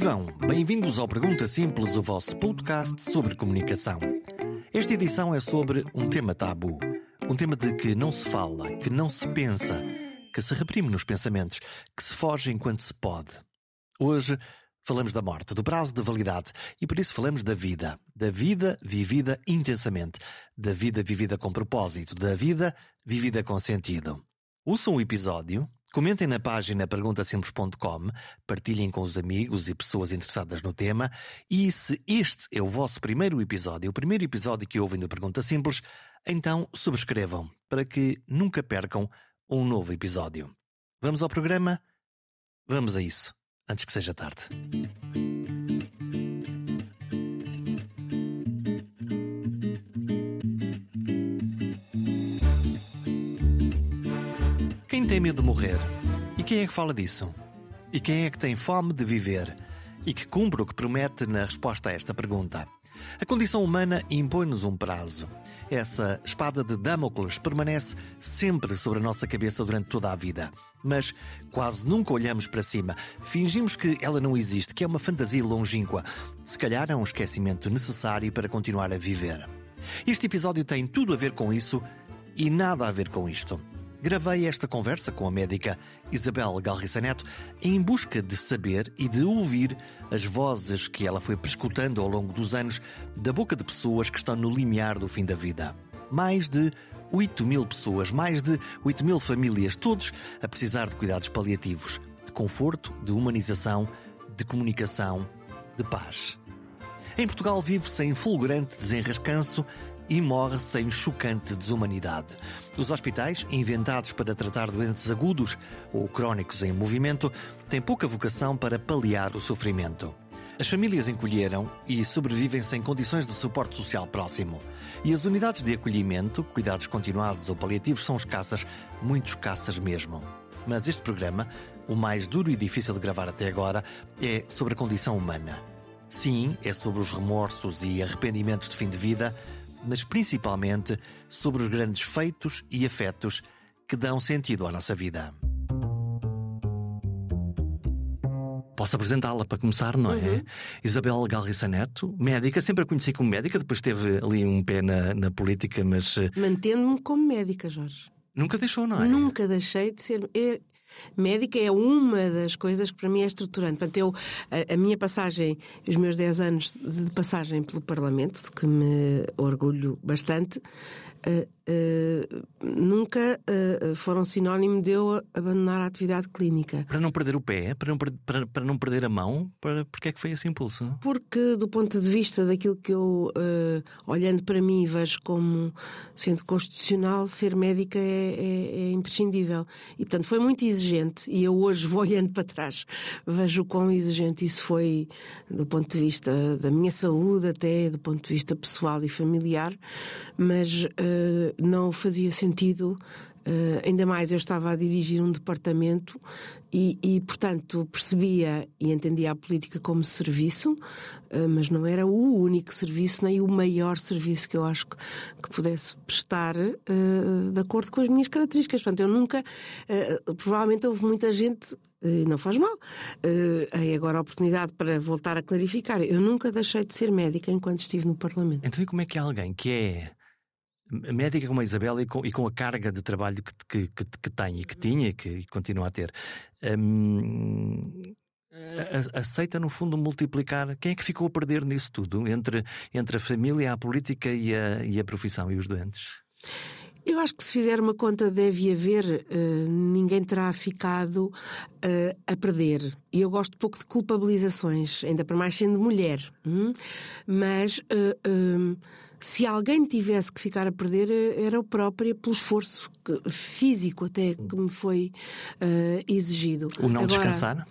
Vivam! Bem-vindos ao Pergunta Simples, o vosso podcast sobre comunicação. Esta edição é sobre um tema tabu. Um tema de que não se fala, que não se pensa, que se reprime nos pensamentos, que se foge enquanto se pode. Hoje falamos da morte, do prazo de validade e por isso falamos da vida. Da vida vivida intensamente, da vida vivida com propósito, da vida vivida com sentido. Ouçam o episódio, comentem na página perguntasimples.com, partilhem com os amigos e pessoas interessadas no tema e se este é o vosso primeiro episódio, o primeiro episódio que ouvem do Pergunta Simples, então subscrevam para que nunca percam um novo episódio. Vamos ao programa? Vamos a isso, antes que seja tarde. Tem medo de morrer? E quem é que fala disso? E quem é que tem fome de viver? E que cumpre o que promete na resposta a esta pergunta? A condição humana impõe-nos um prazo. Essa espada de Damocles permanece sempre sobre a nossa cabeça durante toda a vida. Mas quase nunca olhamos para cima. Fingimos que ela não existe, que é uma fantasia longínqua. Se calhar é um esquecimento necessário para continuar a viver. Este episódio tem tudo a ver com isso e nada a ver com isto. Gravei esta conversa com a médica Isabel Galriça Neto em busca de saber e de ouvir as vozes que ela foi prescutando ao longo dos anos da boca de pessoas que estão no limiar do fim da vida. Mais de 8 mil pessoas, mais de 8 mil famílias, todos a precisar de cuidados paliativos, de conforto, de humanização, de comunicação, de paz. Em Portugal vive-se em fulgurante desenrascanço e morre sem chocante desumanidade. Os hospitais, inventados para tratar doentes agudos ou crónicos em movimento, têm pouca vocação para paliar o sofrimento. As famílias encolheram e sobrevivem sem condições de suporte social próximo. E as unidades de acolhimento, cuidados continuados ou paliativos são escassas, muito escassas mesmo. Mas este programa, o mais duro e difícil de gravar até agora, é sobre a condição humana. Sim, é sobre os remorsos e arrependimentos de fim de vida, mas principalmente sobre os grandes feitos e afetos que dão sentido à nossa vida. Posso apresentá-la para começar, não é? Uhum. Isabel Galriça Neto, médica, sempre a conheci como médica, depois teve ali um pé na, na política, mas. Eh, Mantendo-me como médica, Jorge. Nunca deixou, não é? Nunca deixei de ser. É, médica é uma das coisas que para mim é estruturante. Portanto, eu, a, a, minha passagem, os meus 10 anos de passagem pelo Parlamento, de que me orgulho bastante, uh, uh, nunca uh, foram sinónimo de eu abandonar a atividade clínica. Para não perder o pé? Para não, para, para não perder a mão? Para, porque é que foi esse impulso? Porque, do ponto de vista daquilo que eu, olhando para mim, vejo como sendo constitucional, ser médica é, é, é imprescindível. E, portanto, foi muito exigente. E eu hoje vou olhando para trás, vejo o quão exigente isso foi do ponto de vista da minha saúde, até do ponto de vista pessoal e familiar. Mas uh, não fazia sentido. Uh, ainda mais eu estava a dirigir um departamento e, e, portanto, percebia e entendia a política como serviço, uh, mas não era o único serviço, nem o maior serviço que eu acho que, que pudesse prestar uh, de acordo com as minhas características. Portanto, eu nunca. provavelmente houve muita gente não faz mal. Uh, agora a oportunidade para voltar a clarificar. Eu nunca deixei de ser médica enquanto estive no Parlamento. Então, e como é que alguém que é médica como a Isabel e com, e com a carga de trabalho que, que, que, que tem e que tinha e que continua a ter, hum, aceita no fundo multiplicar. Quem é que ficou a perder nisso tudo entre, entre a família, a política e a, e a profissão e os doentes? Eu acho que se fizer uma conta deve haver, uh, ninguém terá ficado uh, a perder. E eu gosto pouco de culpabilizações, ainda para mais sendo mulher. Hum? Mas uh, se alguém tivesse que ficar a perder, eh, era o próprio, pelo esforço físico até que me foi uh, exigido. O não Agora, descansar?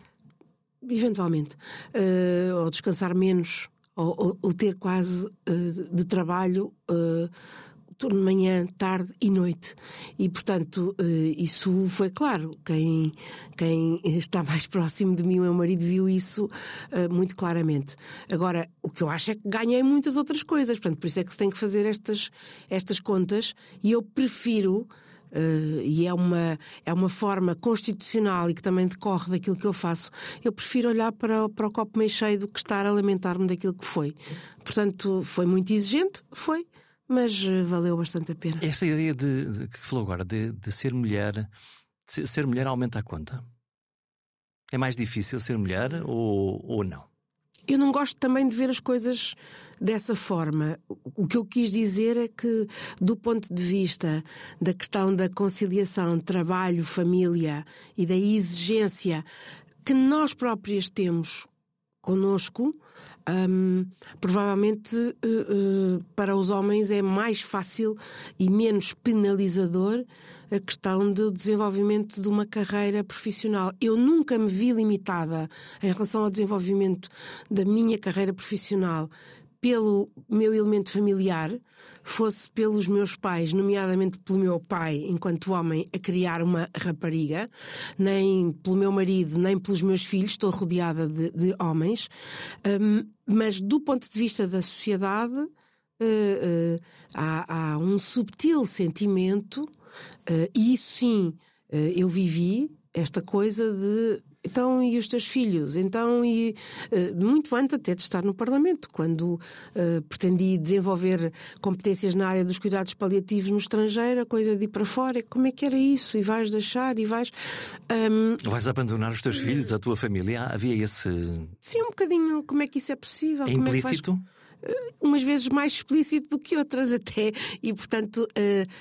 Eventualmente. Uh, ou descansar menos, ou, ou, ou ter quase uh, de trabalho turno de manhã, tarde e noite. E, portanto, eh, isso foi claro. Quem, quem está mais próximo de mim, o meu marido, viu isso eh, muito claramente. Agora, o que eu acho é que ganhei muitas outras coisas. Portanto, por isso é que se tem que fazer estas, estas contas. E eu prefiro uh, e é uma, é uma forma constitucional e que também decorre daquilo que eu faço, eu prefiro olhar para, para o copo meio cheio do que estar a lamentar-me daquilo que foi. Portanto, foi muito exigente, foi, mas uh, valeu bastante a pena. Esta ideia de, de que falou agora, de, de ser mulher, de ser mulher aumenta a conta? É mais difícil ser mulher ou, ou não? Eu não gosto também de ver as coisas dessa forma. O que eu quis dizer é que, do ponto de vista da questão da conciliação trabalho, família e da exigência que nós próprias temos conosco, um, provavelmente uh, uh, para os homens é mais fácil e menos penalizador a questão do desenvolvimento de uma carreira profissional. Eu nunca me vi limitada em relação ao desenvolvimento da minha carreira profissional pelo meu elemento familiar, fosse pelos meus pais, nomeadamente pelo meu pai, enquanto homem, a criar uma rapariga, nem pelo meu marido, nem pelos meus filhos, estou rodeada de, de homens, um, mas do ponto de vista da sociedade, uh, uh, há, há, um subtil sentimento, uh, e isso sim eu vivi, esta coisa de então, e os teus filhos? Então, e uh, muito antes até de estar no Parlamento, quando uh, pretendi desenvolver competências na área dos cuidados paliativos no estrangeiro, a coisa de ir para fora, como é que era isso? E vais deixar e vais. Um... Vais abandonar os teus filhos, a tua família? Havia esse. Sim, um bocadinho. Como é que isso é possível? É implícito? É vais... uh, umas vezes mais explícito do que outras, até. E, portanto,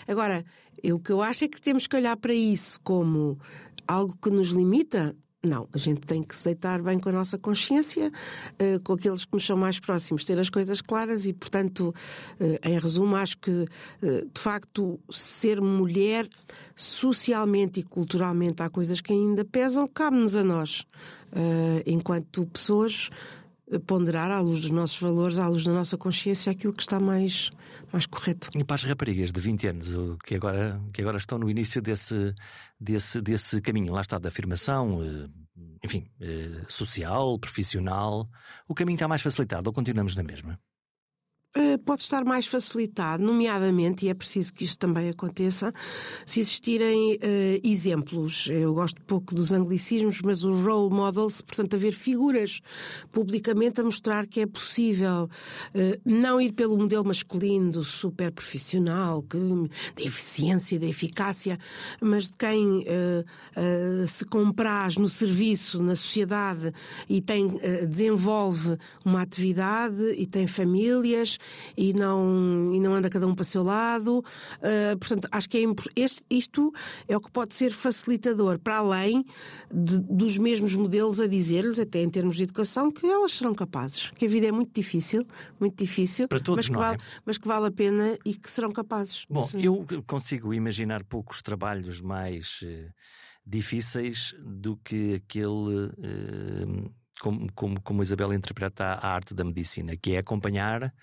agora, eu, o que eu acho é que temos que olhar para isso como algo que nos limita não, a gente tem que se deitar bem com a nossa consciência, uh, com aqueles que nos são mais próximos, ter as coisas claras e, portanto, uh, em resumo, acho que, uh, de facto, ser mulher socialmente e culturalmente há coisas que ainda pesam, cabe-nos a nós, enquanto pessoas, ponderar à luz dos nossos valores, à luz da nossa consciência, aquilo que está mais, mais correto. E para as raparigas de 20 anos que agora, que agora estão no início desse, desse, desse caminho, lá está, da afirmação, eh, enfim, eh, social, profissional, o caminho está mais facilitado ou continuamos na mesma? Eh, pode estar mais facilitado, nomeadamente, e é preciso que isto também aconteça, se existirem uh, exemplos. Eu gosto pouco dos anglicismos, mas os role models, portanto, haver figuras publicamente a mostrar que é possível uh, não ir pelo modelo masculino do super profissional, que, da eficiência, da eficácia, mas de quem uh, se compraz no serviço, na sociedade e tem, desenvolve uma atividade e tem famílias e não, e não anda cada um para o seu lado. Uh, portanto, acho que é este, isto é o que pode ser facilitador, para além de, dos mesmos modelos a dizer-lhes, até em termos de educação, que elas serão capazes. Que a vida é muito difícil, muito difícil, para todos, mas, que vale, é? mas que vale a pena e que serão capazes. Bom, Sim. eu consigo imaginar poucos trabalhos mais uh, difíceis do que aquele. Uh, como, como, como a Isabel interpreta a arte da medicina, que é acompanhar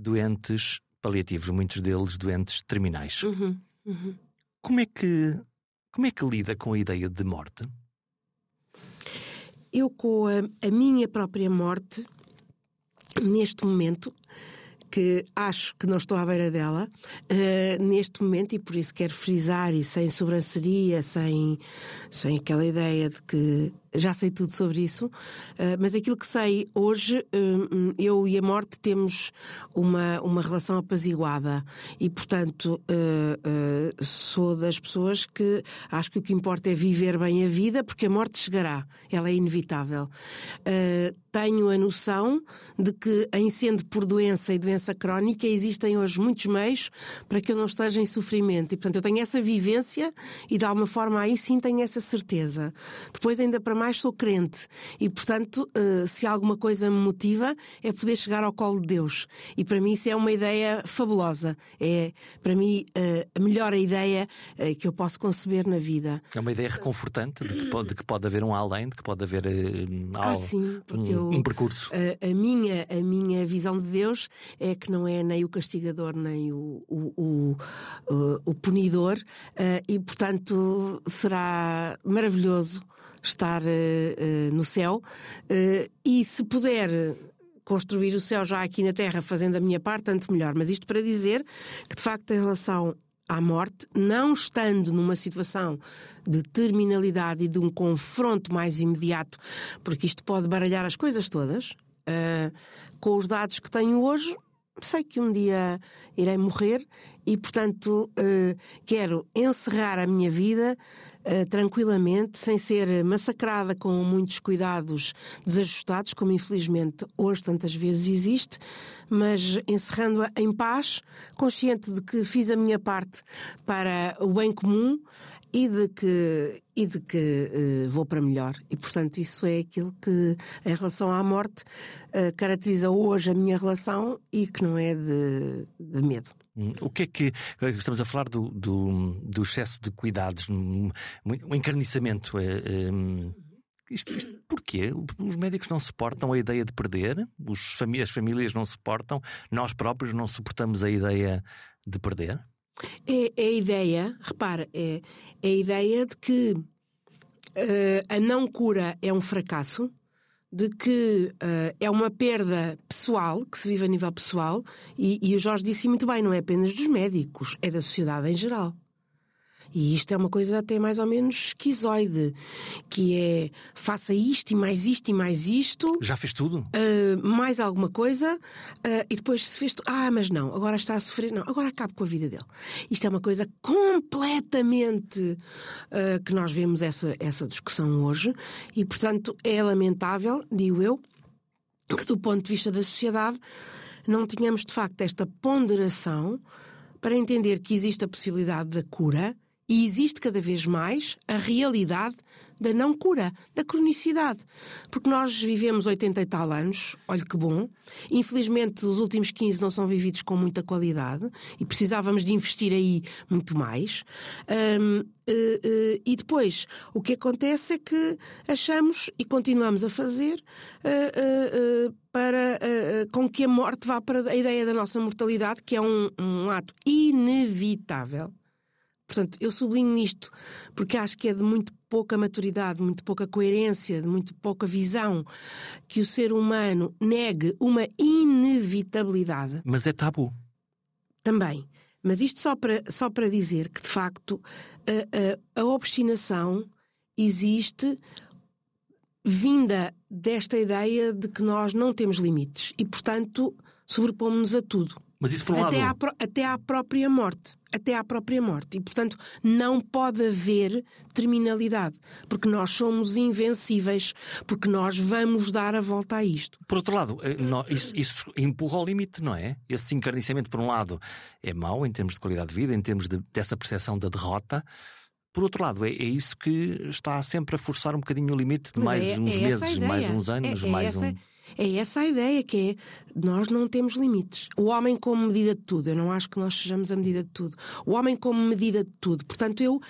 doentes paliativos, muitos deles doentes terminais. Uhum, uhum. Como é que como é que lida com a ideia de morte? Eu com a, a minha própria morte neste momento que acho que não estou à beira dela uh, neste momento e por isso quero frisar e sem sobranceria, sem, sem aquela ideia de que já sei tudo sobre isso, uh, mas aquilo que sei hoje, uh, eu e a morte temos uma, uma relação apaziguada e, portanto, uh, sou das pessoas que acho que o que importa é viver bem a vida, porque a morte chegará, ela é inevitável. Tenho a noção de que, em sendo por doença e doença crónica, existem hoje muitos meios para que eu não esteja em sofrimento e, portanto, eu tenho essa vivência e, de alguma forma, aí sim tenho essa certeza. Depois, ainda para mais sou crente e, portanto, uh, se alguma coisa me motiva é poder chegar ao colo de Deus. E para mim isso é uma ideia fabulosa. É, para mim, uh, a melhor ideia uh, que eu posso conceber na vida. É uma ideia reconfortante de que pode, de que pode haver um além, de que pode haver ah, sim, porque um, eu, um percurso. A, a, minha, a minha visão de Deus é que não é nem o castigador nem o, o, o, o punidor, e portanto será maravilhoso estar uh, uh, no céu. Uh, e se puder construir o céu já aqui na Terra, fazendo a minha parte, tanto melhor. Mas isto para dizer que, de facto, em relação à morte, não estando numa situação de terminalidade e de um confronto mais imediato, porque isto pode baralhar as coisas todas. Uh, com os dados que tenho hoje, sei que um dia irei morrer e, portanto, uh, quero encerrar a minha vida tranquilamente, sem ser massacrada com muitos cuidados desajustados, como infelizmente hoje tantas vezes existe, mas encerrando-a em paz, consciente de que fiz a minha parte para o bem comum e de que, e de que uh, vou para melhor. E, portanto, isso é aquilo que, em relação à morte, uh, caracteriza hoje a minha relação e que não é de, de medo. Hum, o que é que. Estamos a falar do, do, do excesso de cuidados, um, um encarniçamento. Um, isto, isto, porquê? Os médicos não suportam a ideia de perder, os, as famílias não suportam, nós próprios não suportamos a ideia de perder? É, é a ideia, repara, é, é a ideia de que uh, a não cura é um fracasso, de que uh, é uma perda pessoal, que se vive a nível pessoal, e, e o Jorge disse muito bem, não é apenas dos médicos, é da sociedade em geral. E isto é uma coisa até mais ou menos esquizoide, que é faça isto e mais isto e mais isto. Já fez tudo? Uh, mais alguma coisa, uh, e depois se fez. Ah, mas não, agora está a sofrer. Não, agora acabe com a vida dele. Isto é uma coisa completamente uh, que nós vemos essa, essa discussão hoje, e portanto é lamentável, digo eu, que do ponto de vista da sociedade não tenhamos de facto esta ponderação para entender que existe a possibilidade da cura e existe cada vez mais a realidade da não cura, da cronicidade. Porque nós vivemos 80 e tal anos, olha que bom. Infelizmente, os últimos 15 não são vividos com muita qualidade e precisávamos de investir aí muito mais. Um, uh, uh, e depois, o que acontece é que achamos e continuamos a fazer uh, para com que a morte vá para a ideia da nossa mortalidade, que é um, um ato inevitável Portanto, eu sublinho isto porque acho que é de muito pouca maturidade, muito pouca coerência, de muito pouca visão que o ser humano negue uma inevitabilidade. Mas é tabu. Também. Mas isto só para, só para dizer que, de facto, a, a, a obstinação existe vinda desta ideia de que nós não temos limites e, portanto, sobrepomos-nos a tudo. Mas isso por um até lado. À, até à própria morte. Até à própria morte. E, portanto, não pode haver terminalidade. Porque nós somos invencíveis. Porque nós vamos dar a volta a isto. Por outro lado, eh, isso, isso empurra ao limite, não é? Esse encarnecimento, por um lado, é mau em termos de qualidade de vida, em termos de, dessa percepção da derrota. Por outro lado, é, é, isso que está sempre a forçar um bocadinho o limite de mais é, uns é meses, mais uns anos, é, mais essa... um. É essa a ideia que é nós não temos limites. O homem como medida de tudo. Eu não acho que nós sejamos a medida de tudo. O homem como medida de tudo. Portanto, eu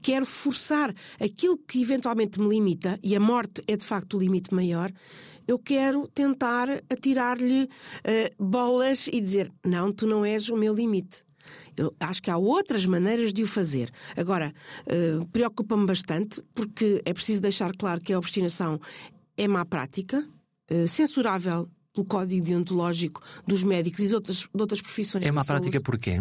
quero forçar aquilo que eventualmente me limita, e a morte é de facto o limite maior, eu quero tentar atirar-lhe uh, bolas e dizer: não, tu não és o meu limite. Eu acho que há outras maneiras de o fazer. Agora, uh, preocupa-me bastante, porque é preciso deixar claro que a obstinação é má prática, censurável pelo código deontológico dos médicos e de outras, de outras profissões. É má prática porquê?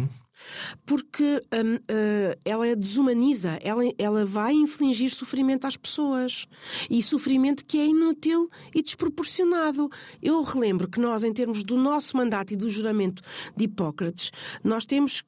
Porque um, uh, eh, ela desumaniza, ela, ela vai infligir sofrimento às pessoas. E sofrimento que é inútil e desproporcionado. Eu relembro que nós, em termos do nosso mandato e do juramento de Hipócrates, nós temos,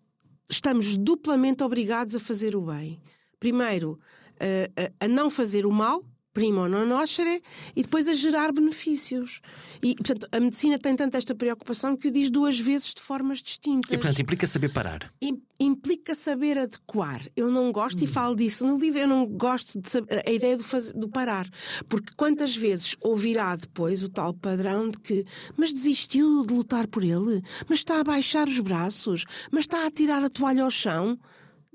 estamos duplamente obrigados a fazer o bem. Primeiro, uh, a não fazer o mal, primo non nocere e depois a gerar benefícios. E, portanto, a medicina tem tanto esta preocupação que o diz duas vezes de formas distintas. E, portanto, implica saber parar. implica saber adequar. Eu não gosto, hum. e falo disso no livro, eu não gosto de saber, a ideia do, fazer, do parar. Porque quantas vezes ouvirá depois o tal padrão de que mas desistiu de lutar por ele? Mas está a baixar os braços? Mas está a tirar a toalha ao chão?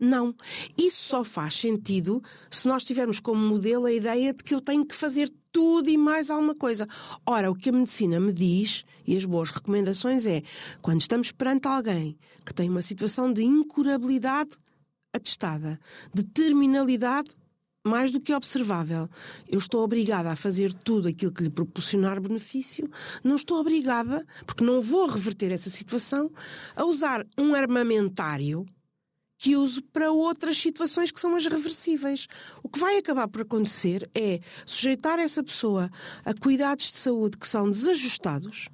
Não. Isso só faz sentido se nós tivermos como modelo a ideia de que eu tenho que fazer tudo e mais alguma coisa. Ora, o que a medicina me diz, e as boas recomendações é, quando estamos perante alguém que tem uma situação de incurabilidade atestada, de terminalidade mais do que observável. Eu estou obrigada a fazer tudo aquilo que lhe proporcionar benefício, não estou obrigada, porque não vou reverter essa situação, a usar um armamentário que uso para outras situações que são as reversíveis. O que vai acabar por acontecer é sujeitar essa pessoa a cuidados de saúde que são desajustados.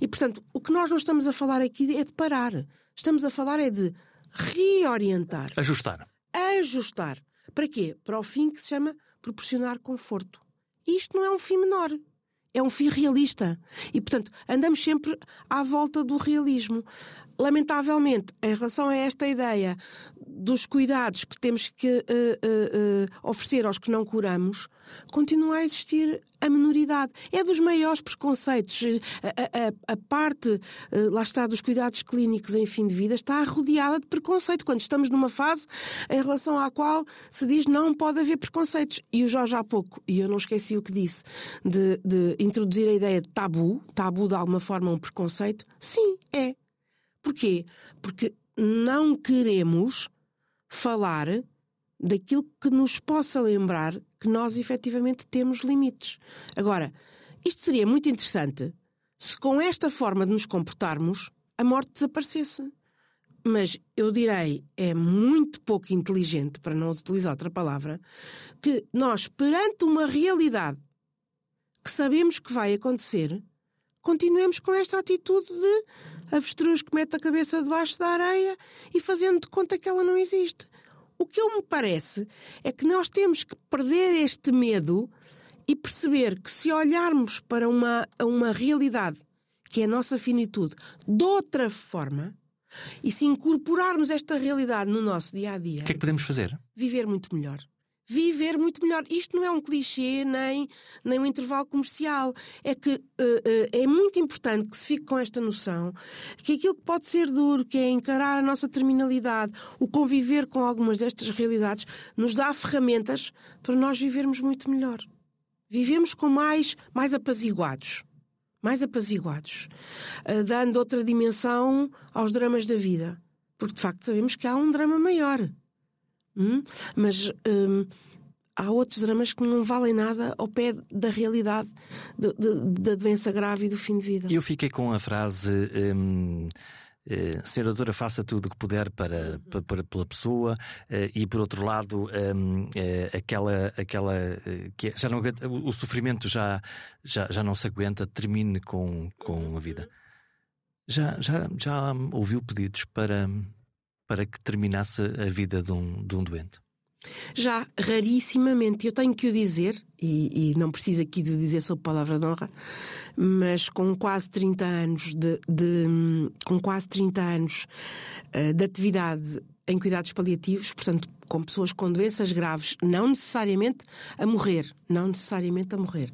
E, portanto, o que nós não estamos a falar aqui é de parar. Estamos a falar é de reorientar. Ajustar. Ajustar. Para quê? Para o fim que se chama proporcionar conforto. Isto não é um fim menor. É um fim realista. E, portanto, andamos sempre à volta do realismo. Lamentavelmente, em relação a esta ideia dos cuidados que temos que uh, uh, uh, oferecer aos que não curamos, continua a existir a minoridade. É dos maiores preconceitos. A, a, a parte, lá está, dos cuidados clínicos em fim de vida está rodeada de preconceito, quando estamos numa fase em relação à qual se diz não pode haver preconceitos. E o Jorge há pouco, e eu não esqueci o que disse, de, de introduzir a ideia de tabu, tabu de alguma forma um preconceito, sim, é. Porquê? Porque não queremos falar daquilo que nos possa lembrar que nós efetivamente temos limites. Agora, isto seria muito interessante se com esta forma de nos comportarmos a morte desaparecesse. Mas eu direi, é muito pouco inteligente, para não utilizar outra palavra, que nós, perante uma realidade que sabemos que vai acontecer, continuemos com esta atitude de avestruz que mete a cabeça debaixo da areia e fazendo de conta que ela não existe. O que eu me parece é que nós temos que perder este medo e perceber que se olharmos para uma, uma realidade que é a nossa finitude de outra forma e se incorporarmos esta realidade no nosso dia a dia, o que é que podemos fazer? Viver muito melhor viver muito melhor. Isto não é um clichê nem, nem um intervalo comercial. É que uh, uh, é muito importante que se fique com esta noção que aquilo que pode ser duro, que é encarar a nossa terminalidade, o conviver com algumas destas realidades, nos dá ferramentas para nós vivermos muito melhor. Vivemos com mais, mais apaziguados. Mais apaziguados. Uh, dando outra dimensão aos dramas da vida. Porque de facto sabemos que há um drama maior. Hum? Mas hum, há outros dramas que não valem nada ao pé da realidade de, de, da doença grave e do fim de vida. Eu fiquei com a frase. Hum... Uh, senadora faça tudo o que puder para, para pela pessoa uh, e por outro lado um, uh, aquela aquela que é, já não o sofrimento já já, já não se aguenta termine com com a vida já já já ouviu pedidos para para que terminasse a vida de um, de um doente? Já, rarissimamente, eu tenho que o dizer, e, e não preciso aqui de dizer sob palavra de honra, mas com quase 30 anos de, de com quase 30 anos uh, de atividade em cuidados paliativos, portanto, com pessoas com doenças graves, não necessariamente a morrer, não necessariamente a morrer.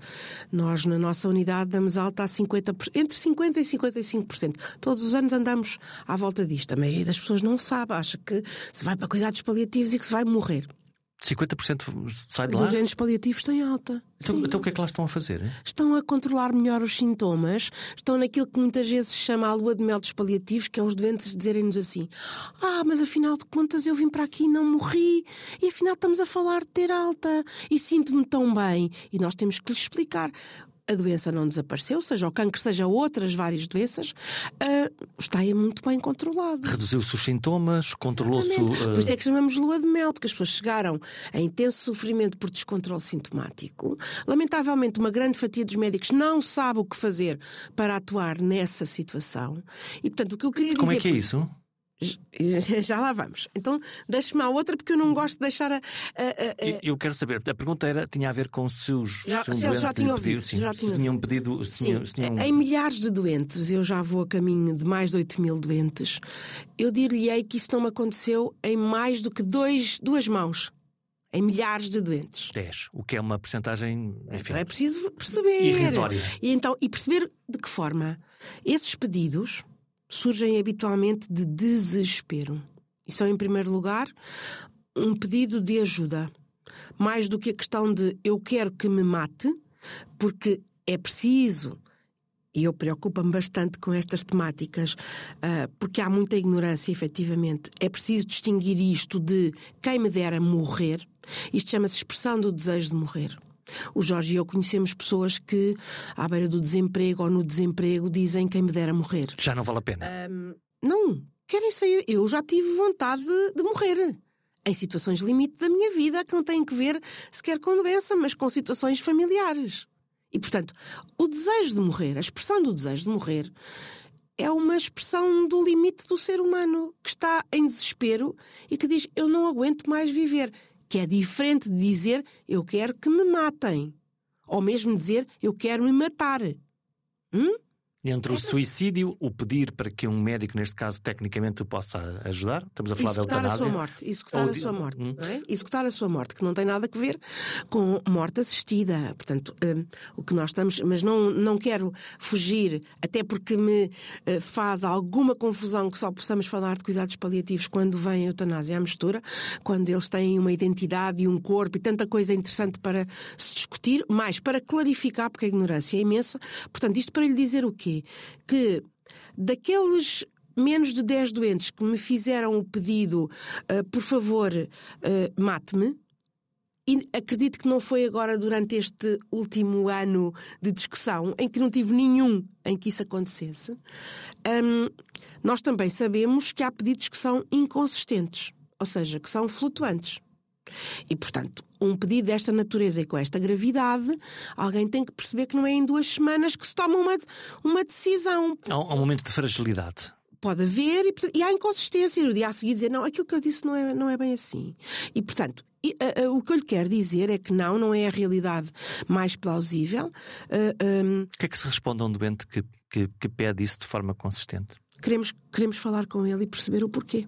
Nós, na nossa unidade, damos alta a 50%, entre 50% e 55%. Todos os anos andamos à volta disto. A maioria das pessoas não sabe, acha que se vai para cuidados paliativos e que se vai morrer. 50% sai de lá? Os doentes paliativos têm alta. Então, então, o que é que lá estão a fazer? Hein? Estão a controlar melhor os sintomas, estão naquilo que muitas vezes se chama a lua de mel dos paliativos, que é os doentes dizerem-nos assim: Ah, mas afinal de contas eu vim para aqui e não morri, e afinal estamos a falar de ter alta, e sinto-me tão bem. E nós temos que lhes explicar a doença não desapareceu, seja o cancro, seja outras várias doenças, uh, está aí muito bem controlado. Reduziu-se os sintomas, controlou-se. Uh... Por isso é que chamamos lua de mel, porque as pessoas chegaram a intenso sofrimento por descontrole sintomático. Lamentavelmente, uma grande fatia dos médicos não sabe o que fazer para atuar nessa situação. E, portanto, o que eu queria Como dizer. Como é que é isso? Já lá vamos. Então, deixe-me a outra, porque eu não gosto de deixar a. a, a... Eu quero saber, a pergunta era, tinha a ver com se os. Já, se, um já tinham ouvido. Sim, já se tinham pedido. Se sim, se tinham... Em milhares de doentes, eu já vou a caminho de mais de 8 mil doentes. Eu dir-lhe-ei que isso não me aconteceu em mais do que dois, duas mãos. Em milhares de doentes. 10, o que é uma porcentagem. Enfim, é preciso perceber. Irrisória. E, então, e perceber de que forma esses pedidos surgem habitualmente de desespero. E são, em primeiro lugar, um pedido de ajuda. Mais do que a questão de eu quero que me mate, porque é preciso. E eu preocupo-me bastante com estas temáticas, uh, porque há muita ignorância, efetivamente. É preciso distinguir isto de quem me dera morrer. Isto chama-se expressão do desejo de morrer. O Jorge e eu conhecemos pessoas que, à beira do desemprego ou no desemprego, dizem quem me dera morrer. Já não vale a pena. Um, não. querem sair. Eu já tive vontade de, de morrer. Em situações limite da minha vida, que não têm que ver sequer com doença, mas com situações familiares. E, portanto, o desejo de morrer, a expressão do desejo de morrer, é uma expressão do limite do ser humano que está em desespero e que diz: Eu não aguento mais viver. Que é diferente de dizer: Eu quero que me matem. Ou mesmo dizer: Eu quero me matar. Hum? Entre o suicídio, o pedir para que um médico, neste caso, tecnicamente, o possa ajudar, estamos a falar executar da eutanásia. A sua morte, executar a sua morte, hum. é? Executar a sua morte, que não tem nada a ver com morte assistida. Portanto, um, o que nós estamos. Mas não, não quero fugir, até porque me uh, faz alguma confusão que só possamos falar de cuidados paliativos quando vem a eutanásia à mistura, quando eles têm uma identidade e um corpo e tanta coisa interessante para se discutir, mais para clarificar, porque a ignorância é imensa. Portanto, isto para lhe dizer o quê? Que daqueles menos de 10 doentes que me fizeram o pedido, uh, por favor, uh, mate-me. E acredito que não foi agora durante este último ano de discussão, em que não tive nenhum em que isso acontecesse. Um, nós também sabemos que há pedidos que são inconsistentes, ou seja, que são flutuantes. E, portanto, um pedido desta natureza e com esta gravidade, alguém tem que perceber que não é em duas semanas que se toma uma, uma decisão. Há um, momento de fragilidade pode haver e, e, há inconsistência. E no dia a seguir dizer, não, aquilo que eu disse não é, não é bem assim. E, portanto, e, uh, uh, o que eu lhe quero dizer é que não, não é a realidade mais plausível. Uh, um... O que é que se responde a um doente que, que, que, pede isso de forma consistente? Queremos, queremos falar com ele e perceber o porquê.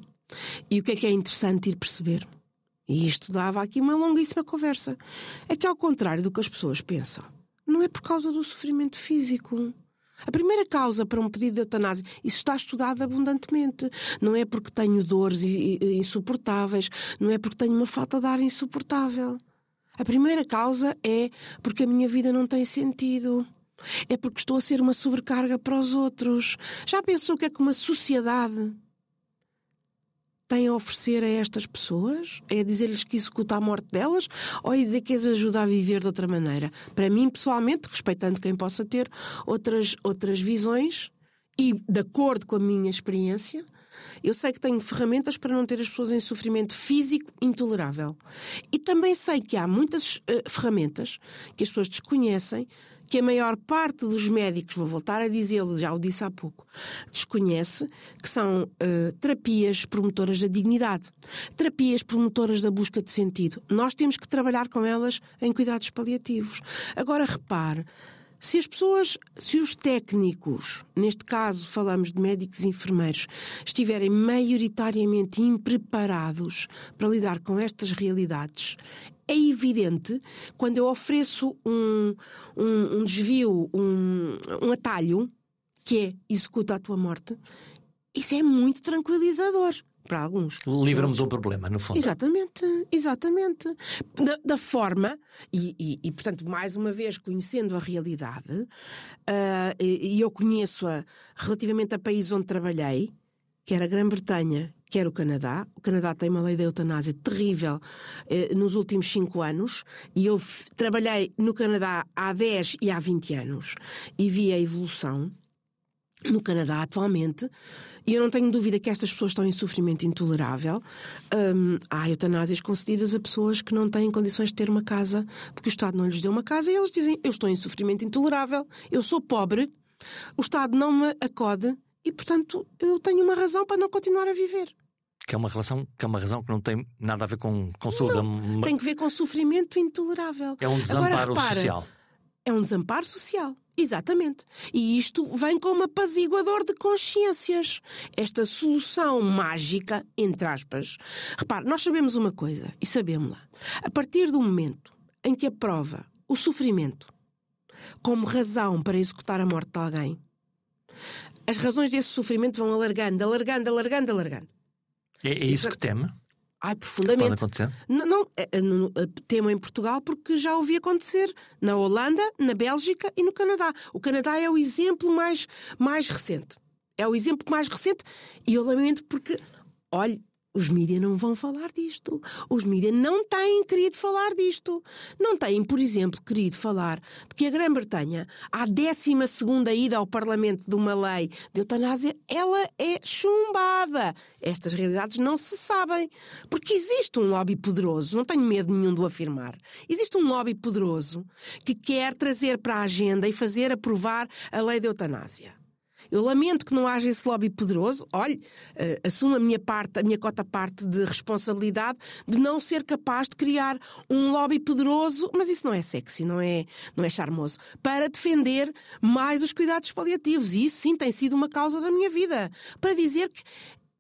E o que é que é interessante ir perceber? E isto dava aqui uma longuíssima conversa. É que, ao contrário do que as pessoas pensam, não é por causa do sofrimento físico. A primeira causa para um pedido de eutanásia, isso está estudado abundantemente. Não é porque tenho dores insuportáveis, não é porque tenho uma falta de ar insuportável. A primeira causa é porque a minha vida não tem sentido. É porque estou a ser uma sobrecarga para os outros. Já pensou o que é que uma sociedade tem a oferecer a estas pessoas? É dizer-lhes que executa a morte delas ou é dizer que as ajuda a viver de outra maneira? Para mim, pessoalmente, respeitando quem possa ter outras, outras visões e de acordo com a minha experiência, eu sei que tenho ferramentas para não ter as pessoas em sofrimento físico intolerável. E também sei que há muitas uh, ferramentas que as pessoas desconhecem que a maior parte dos médicos, vou voltar a dizê-lo, já o disse há pouco, desconhece, que são uh, terapias promotoras da dignidade, terapias promotoras da busca de sentido. Nós temos que trabalhar com elas em cuidados paliativos. Agora, repare. Se as pessoas, se os técnicos, neste caso falamos de médicos e enfermeiros, estiverem maioritariamente impreparados para lidar com estas realidades, é evidente quando eu ofereço um, um, um desvio, um, um atalho, que é executa a tua morte, isso é muito tranquilizador para alguns. Livra-me de um problema, no fundo. Exatamente, exatamente. Da, da forma, e, e, e, portanto, mais uma vez, conhecendo a realidade, uh, e, e eu conheço-a relativamente a países onde trabalhei, que era a Grã-Bretanha quer o Canadá. O Canadá tem uma lei da eutanásia terrível eh, nos últimos cinco anos e eu trabalhei no Canadá há 10 e há 20 anos e vi a evolução no Canadá atualmente, e eu não tenho dúvida que estas pessoas estão em sofrimento intolerável. Um, há eutanásias concedidas a pessoas que não têm condições de ter uma casa, porque o Estado não lhes deu uma casa, e eles dizem: Eu estou em sofrimento intolerável, eu sou pobre, o Estado não me acode, e portanto eu tenho uma razão para não continuar a viver que é uma relação que é uma razão que não tem nada a ver com, com saúde. Não, tem que ver com sofrimento intolerável. É um desamparo Agora, repara, social. É um desamparo social, exatamente. E isto vem com um apaziguador de consciências. Esta solução mágica, entre aspas. Repare, nós sabemos uma coisa, e sabemos-la. A partir do momento em que aprova o sofrimento como razão para executar a morte de alguém, as razões desse sofrimento vão alargando, alargando, alargando, alargando. É, é isso que teme? Ai, profundamente. Pode acontecer? Não, não é, é, temo em Portugal porque já ouvi acontecer na Holanda, na Bélgica e no Canadá. O Canadá é o exemplo mais, mais recente. É o exemplo mais recente e eu lamento porque, olhe, os mídias não vão falar disto. Os mídias não têm querido falar disto. Não têm, por exemplo, querido falar de que a Grã-Bretanha, à 12 ida ao Parlamento de uma lei de eutanásia, ela é chumbada. Estas realidades não se sabem. Porque existe um lobby poderoso, não tenho medo nenhum de o afirmar. Existe um lobby poderoso que quer trazer para a agenda e fazer aprovar a lei de eutanásia. Eu lamento que não haja esse lobby poderoso. Olhe, uh, assumo a minha parte, a minha cota parte de responsabilidade de não ser capaz de criar um lobby poderoso, mas isso não é sexy, não é, não é charmoso, para defender mais os cuidados paliativos. E isso sim tem sido uma causa da minha vida. Para dizer que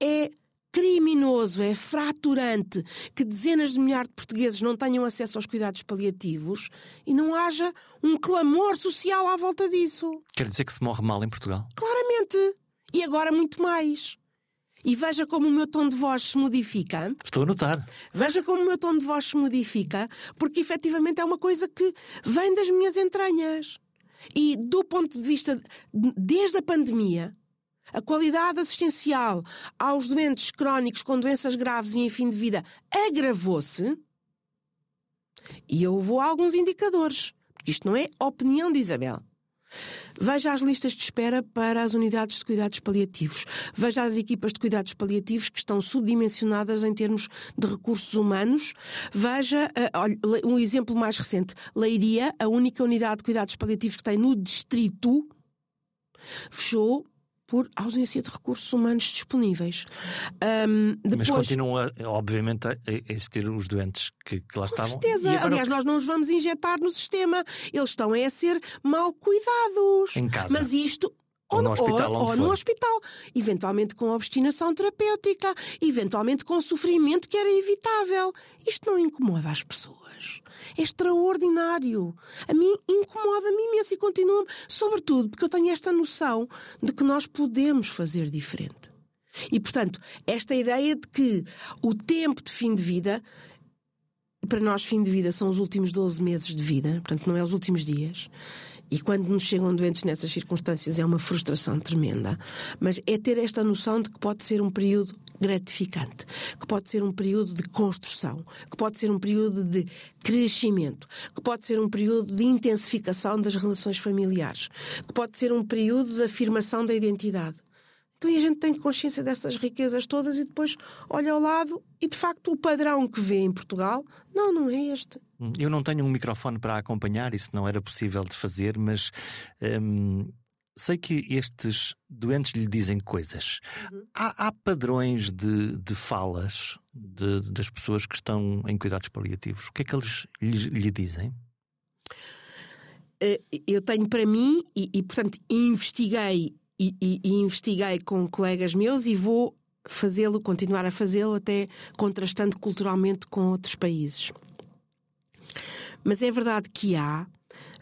é criminoso, é fraturante que dezenas de milhares de portugueses não tenham acesso aos cuidados paliativos e não haja um clamor social à volta disso. Quer dizer que se morre mal em Portugal? Claramente. E agora muito mais. E veja como o meu tom de voz se modifica. Estou a notar. Veja como o meu tom de voz se modifica, porque efetivamente é uma coisa que vem das minhas entranhas. E do ponto de vista, desde a pandemia, a qualidade assistencial aos doentes crónicos com doenças graves e em fim de vida agravou-se. E eu vou a alguns indicadores. Isto não é opinião de Isabel. Veja as listas de espera para as unidades de cuidados paliativos. Veja as equipas de cuidados paliativos que estão subdimensionadas em termos de recursos humanos. Veja uh, um exemplo mais recente. Leiria, a única unidade de cuidados paliativos que tem no distrito, fechou por ausência de recursos humanos disponíveis. Um, depois... Mas continuam, obviamente, a existir os doentes que, que lá Com estavam. certeza. Agora... Aliás, nós não os vamos injetar no sistema. Eles estão a ser mal cuidados. Em casa. Mas isto ou, no hospital, ou, ou no hospital, eventualmente com obstinação terapêutica, eventualmente com sofrimento que era evitável. Isto não incomoda as pessoas. É extraordinário. A mim incomoda-me imenso e continua-me, sobretudo porque eu tenho esta noção de que nós podemos fazer diferente. E, portanto, esta ideia de que o tempo de fim de vida, para nós, fim de vida são os últimos 12 meses de vida, portanto, não é os últimos dias. E quando nos chegam doentes nessas circunstâncias é uma frustração tremenda. Mas é ter esta noção de que pode ser um período gratificante, que pode ser um período de construção, que pode ser um período de crescimento, que pode ser um período de intensificação das relações familiares, que pode ser um período de afirmação da identidade. Então a gente tem consciência dessas riquezas todas e depois olha ao lado e de facto o padrão que vê em Portugal, não, não é este. Eu não tenho um microfone para acompanhar, isso não era possível de fazer, mas hum, sei que estes doentes lhe dizem coisas. Uhum. Há, há, padrões de, de falas de, das pessoas que estão em cuidados paliativos. O que é que eles lhe, lhe dizem? Eh, eu tenho para mim, e, e portanto investiguei e, e, e investiguei com colegas meus e vou fazê-lo, continuar a fazê-lo, até contrastando culturalmente com outros países. Mas é verdade que há,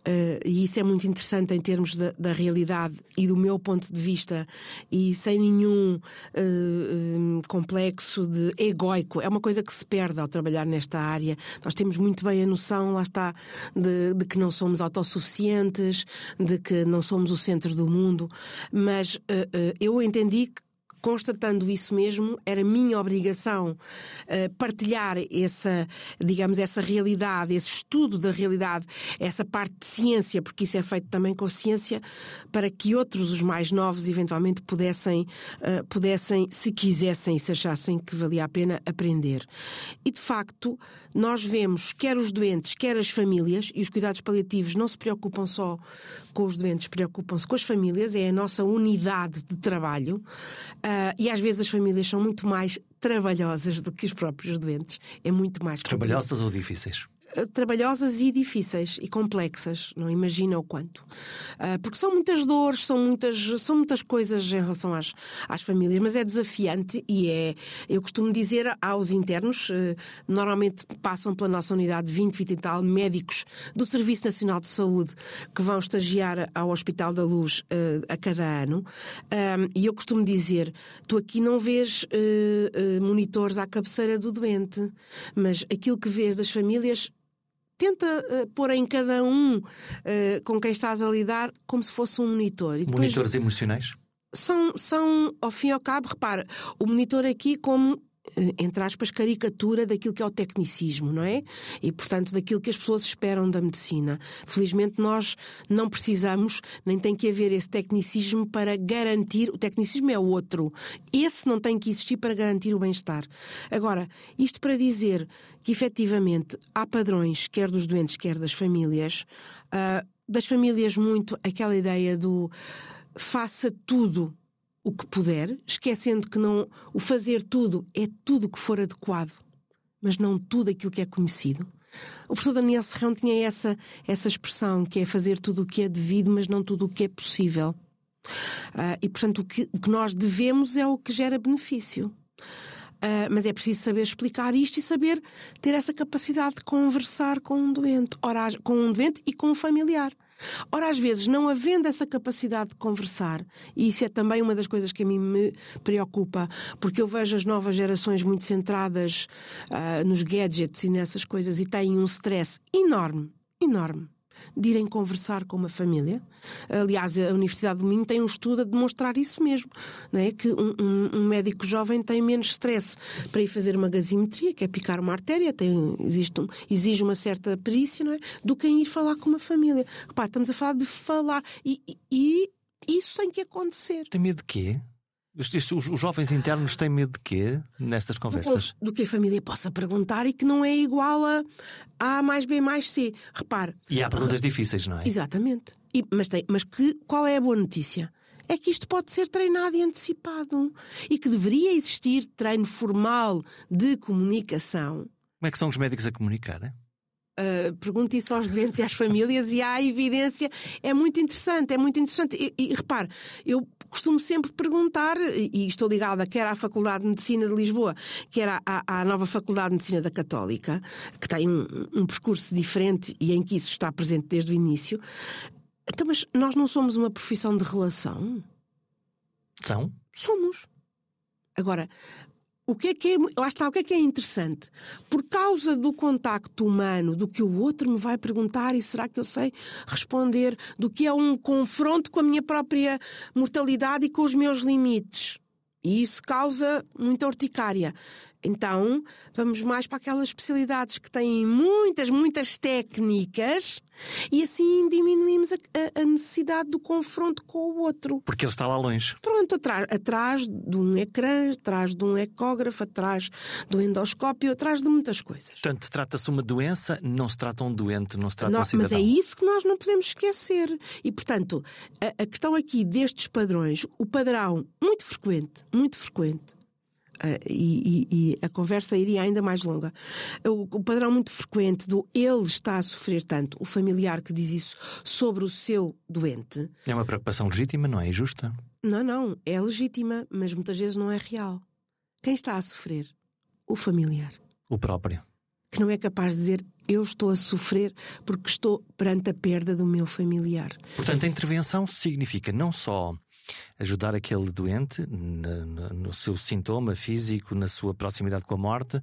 Uh, e isso é muito interessante em termos da, da, realidade e do meu ponto de vista, e sem nenhum uh, complexo de egoico. É uma coisa que se perde ao trabalhar nesta área. Nós temos muito bem a noção, lá está, de, de que não somos autossuficientes, de que não somos o centro do mundo, mas uh, eu entendi que constatando isso mesmo, era minha obrigação uh, partilhar essa, digamos, essa realidade, esse estudo da realidade, essa parte de ciência, porque isso é feito também com ciência, para que outros, os mais novos, eventualmente pudessem, uh, pudessem, se quisessem e se achassem que valia a pena aprender. E de facto, nós vemos quer os doentes, quer as famílias, e os cuidados paliativos não se preocupam só com os doentes, preocupam-se com as famílias, é a nossa unidade de trabalho. Uh, e às vezes as famílias são muito mais trabalhosas do que os próprios doentes. É muito mais Trabalhosas ou difíceis? Eh, trabalhosas e difíceis e complexas, não imagina o quanto. Uh, porque são muitas dores, são muitas, são muitas coisas em relação às, às famílias, mas é desafiante e é. Eu costumo dizer aos internos, uh, normalmente passam pela nossa unidade 20, 20 e tal médicos do Serviço Nacional de Saúde que vão estagiar ao Hospital da Luz uh, a cada ano. E eu costumo dizer: tu aqui não vês monitores à cabeceira do doente, mas aquilo que vês das famílias tenta uh, pôr em cada um uh, com quem estás a lidar como se fosse um monitor. E depois, Monitores emocionais? São, são, ao fim e ao cabo, repara, o monitor aqui como entre aspas, caricatura daquilo que é o tecnicismo, não é? E, portanto, daquilo que as pessoas esperam da medicina. Felizmente, nós não precisamos, nem tem que haver esse tecnicismo para garantir. O tecnicismo é outro. Esse não tem que existir para garantir o bem-estar. Agora, isto para dizer que, efetivamente, há padrões, quer dos doentes, quer das famílias, uh, das famílias, muito aquela ideia do faça tudo o que puder, esquecendo que não o fazer tudo é tudo o que for adequado, mas não tudo aquilo que é conhecido. O professor Daniel Serrão tinha essa, essa expressão, que é fazer tudo o que é devido, mas não tudo o que é possível. Uh, e, portanto, o que, o que, nós devemos é o que gera benefício. Uh, mas é preciso saber explicar isto e saber ter essa capacidade de conversar com um doente, ora, com um doente e com um familiar. Ora, às vezes, não havendo essa capacidade de conversar, e isso é também uma das coisas que a mim me preocupa, porque eu vejo as novas gerações muito centradas uh, nos gadgets e nessas coisas e têm um stress enorme, enorme de irem conversar com uma família. Aliás, a Universidade do Minho tem um estudo a demonstrar isso mesmo, não é? Que um, um, médico jovem tem menos stress para ir fazer uma gazimetria, que é picar uma artéria, tem, existe um, exige uma certa perícia, não é? Do que em ir falar com uma família. Repá, estamos a falar de falar e, e isso tem que acontecer. Tem medo de quê? Os, os, jovens internos têm medo de quê nestas conversas? Do, que a família possa perguntar e que não é igual a A mais B mais C. Repare. E há perguntas difíceis, não é? Exatamente. E, mas tem, mas que, qual é a boa notícia? É que isto pode ser treinado e antecipado. E que deveria existir treino formal de comunicação. Como é que são os médicos a comunicar? É? Uh, pergunte isso aos doentes e às famílias e há evidência. É muito interessante, é muito interessante. E, e repare, eu costumo sempre perguntar, e estou ligada quer à Faculdade de Medicina de Lisboa, quer à, à nova Faculdade de Medicina da Católica, que tem um, um percurso diferente e em que isso está presente desde o início. Então, mas nós não somos uma profissão de relação? São? Somos. Agora, o que é que é, lá está, o que é que é interessante? Por causa do contacto humano, do que o outro me vai perguntar e será que eu sei responder, do que é um confronto com a minha própria mortalidade e com os meus limites. E isso causa muita urticária. Então, vamos mais para aquelas especialidades que têm muitas, muitas técnicas e assim diminuímos a, a, a, necessidade do confronto com o outro. Porque ele está lá longe. Pronto, atrás, atrás de um ecrã, atrás de um ecógrafo, atrás do endoscópio, atrás de muitas coisas. Portanto, trata-se uma doença, não se trata um doente, não se trata não, um cidadão. Mas é isso que nós não podemos esquecer. E, portanto, a, a questão aqui destes padrões, o padrão muito frequente, muito frequente, Uh, e, e, a conversa iria ainda mais longa. O, o, padrão muito frequente do ele está a sofrer tanto, o familiar que diz isso sobre o seu doente. É uma preocupação legítima, não é injusta? Não, não, é legítima, mas muitas vezes não é real. Quem está a sofrer? O familiar. O próprio. Que não é capaz de dizer eu estou a sofrer porque estou perante a perda do meu familiar. Portanto, a intervenção significa não só ajudar aquele doente no seu sintoma físico, na sua proximidade com a morte,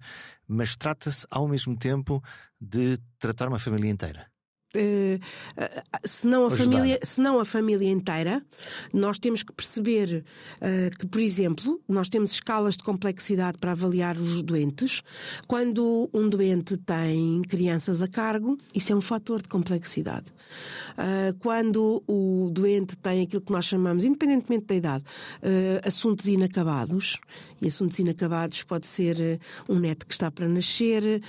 mas trata-se ao mesmo tempo de tratar uma família inteira. Uh, se, não a família, se não a família inteira, nós temos que perceber uh, que, por exemplo, nós temos escalas de complexidade para avaliar os doentes. Quando um doente tem crianças a cargo, isso é um fator de complexidade. Uh, quando o doente tem aquilo que nós chamamos, independentemente da idade, assuntos inacabados, e assuntos inacabados pode ser um neto que está para nascer,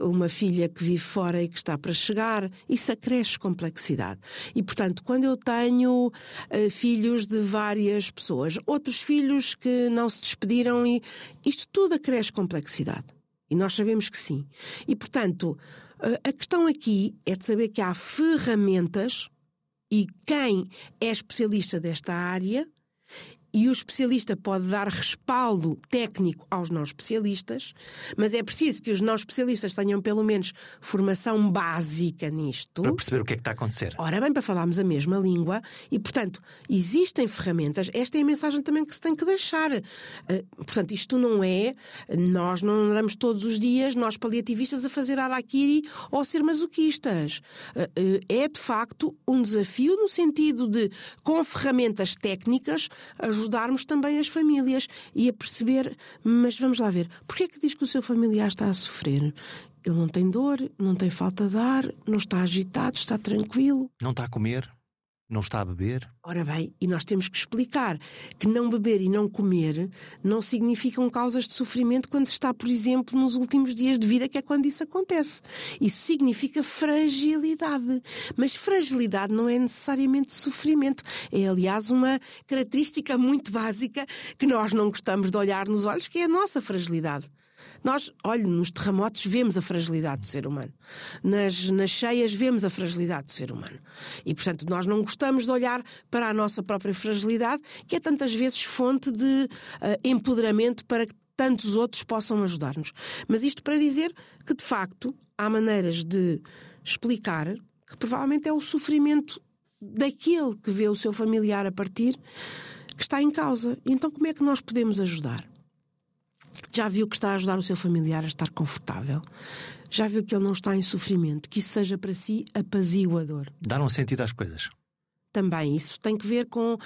uma filha que vive fora e que está para chegar isso acresce complexidade. E, portanto, quando eu tenho uh, filhos de várias pessoas, outros filhos que não se despediram, e isto tudo acresce complexidade. E nós sabemos que sim. E, portanto, uh, a questão aqui é de saber que há ferramentas e quem é especialista desta área e o especialista pode dar respaldo técnico aos não especialistas, mas é preciso que os não especialistas tenham pelo menos formação básica nisto. Para perceber o que é que está a acontecer. Ora bem, para falarmos a mesma língua e, portanto, existem ferramentas. Esta é a mensagem também que se tem que deixar. Uh, portanto, isto não é. Nós não andamos todos os dias, nós paliativistas, a fazer araquiri ou ser masoquistas. Uh, uh, é, de facto, um desafio no sentido de, com ferramentas técnicas, ajudar ajudarmos também as famílias e a perceber, mas vamos lá ver, porquê é que diz que o seu familiar está a sofrer? Ele não tem dor, não tem falta de ar, não está agitado, está tranquilo. Não está a comer? Não está a beber? Ora bem, e nós temos que explicar que não beber e não comer não significam causas de sofrimento quando está, por exemplo, nos últimos dias de vida, que é quando isso acontece. Isso significa fragilidade. Mas fragilidade não é necessariamente sofrimento. É, aliás, uma característica muito básica que nós não gostamos de olhar nos olhos, que é a nossa fragilidade. Nós, olhe, nos terremotos vemos a fragilidade do ser humano. Nas, nas cheias vemos a fragilidade do ser humano. E, portanto, nós não gostamos de olhar para a nossa própria fragilidade, que é tantas vezes fonte de uh, empoderamento para que tantos outros possam ajudar-nos. Mas isto para dizer que, de facto, há maneiras de explicar que provavelmente é o sofrimento daquele que vê o seu familiar a partir que está em causa. Então, como é que nós podemos ajudar? Já viu que está a ajudar o seu familiar a estar confortável? Já viu que ele não está em sofrimento? Que isso seja para si apaziguador. Dar um sentido às coisas também. Isso tem que ver com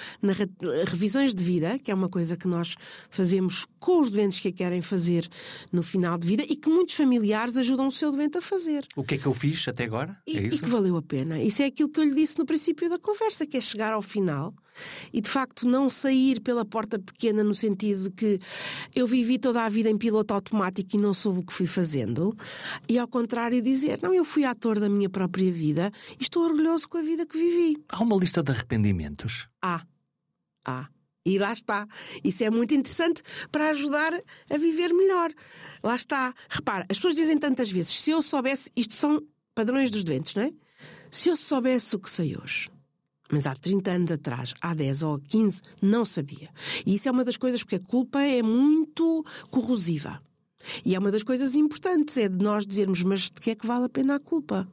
revisões de vida, que é uma coisa que nós fazemos com os doentes que a querem fazer no final de vida e que muitos familiares ajudam o seu doente a fazer. O que é que eu fiz até agora? E, é isso? e que valeu a pena. Isso é aquilo que eu lhe disse no princípio da conversa, que é chegar ao final e de facto não sair pela porta pequena no sentido de que eu vivi toda a vida em piloto automático e não soube o que fui fazendo, e ao contrário dizer, não, eu fui ator da minha própria vida e estou orgulhoso com a vida que vivi. Há uma lista de arrependimentos? Há. Há. E lá está. Isso é muito interessante para ajudar a viver melhor. Lá está. Repara, as pessoas dizem tantas vezes: se eu soubesse, isto são padrões dos doentes, não é? Se eu soubesse o que sei hoje, mas há 30 anos atrás, há 10 ou 15, não sabia. E isso é uma das coisas, porque a culpa é muito corrosiva. E é uma das coisas importantes, é de nós dizermos, mas de que é que vale a pena a culpa?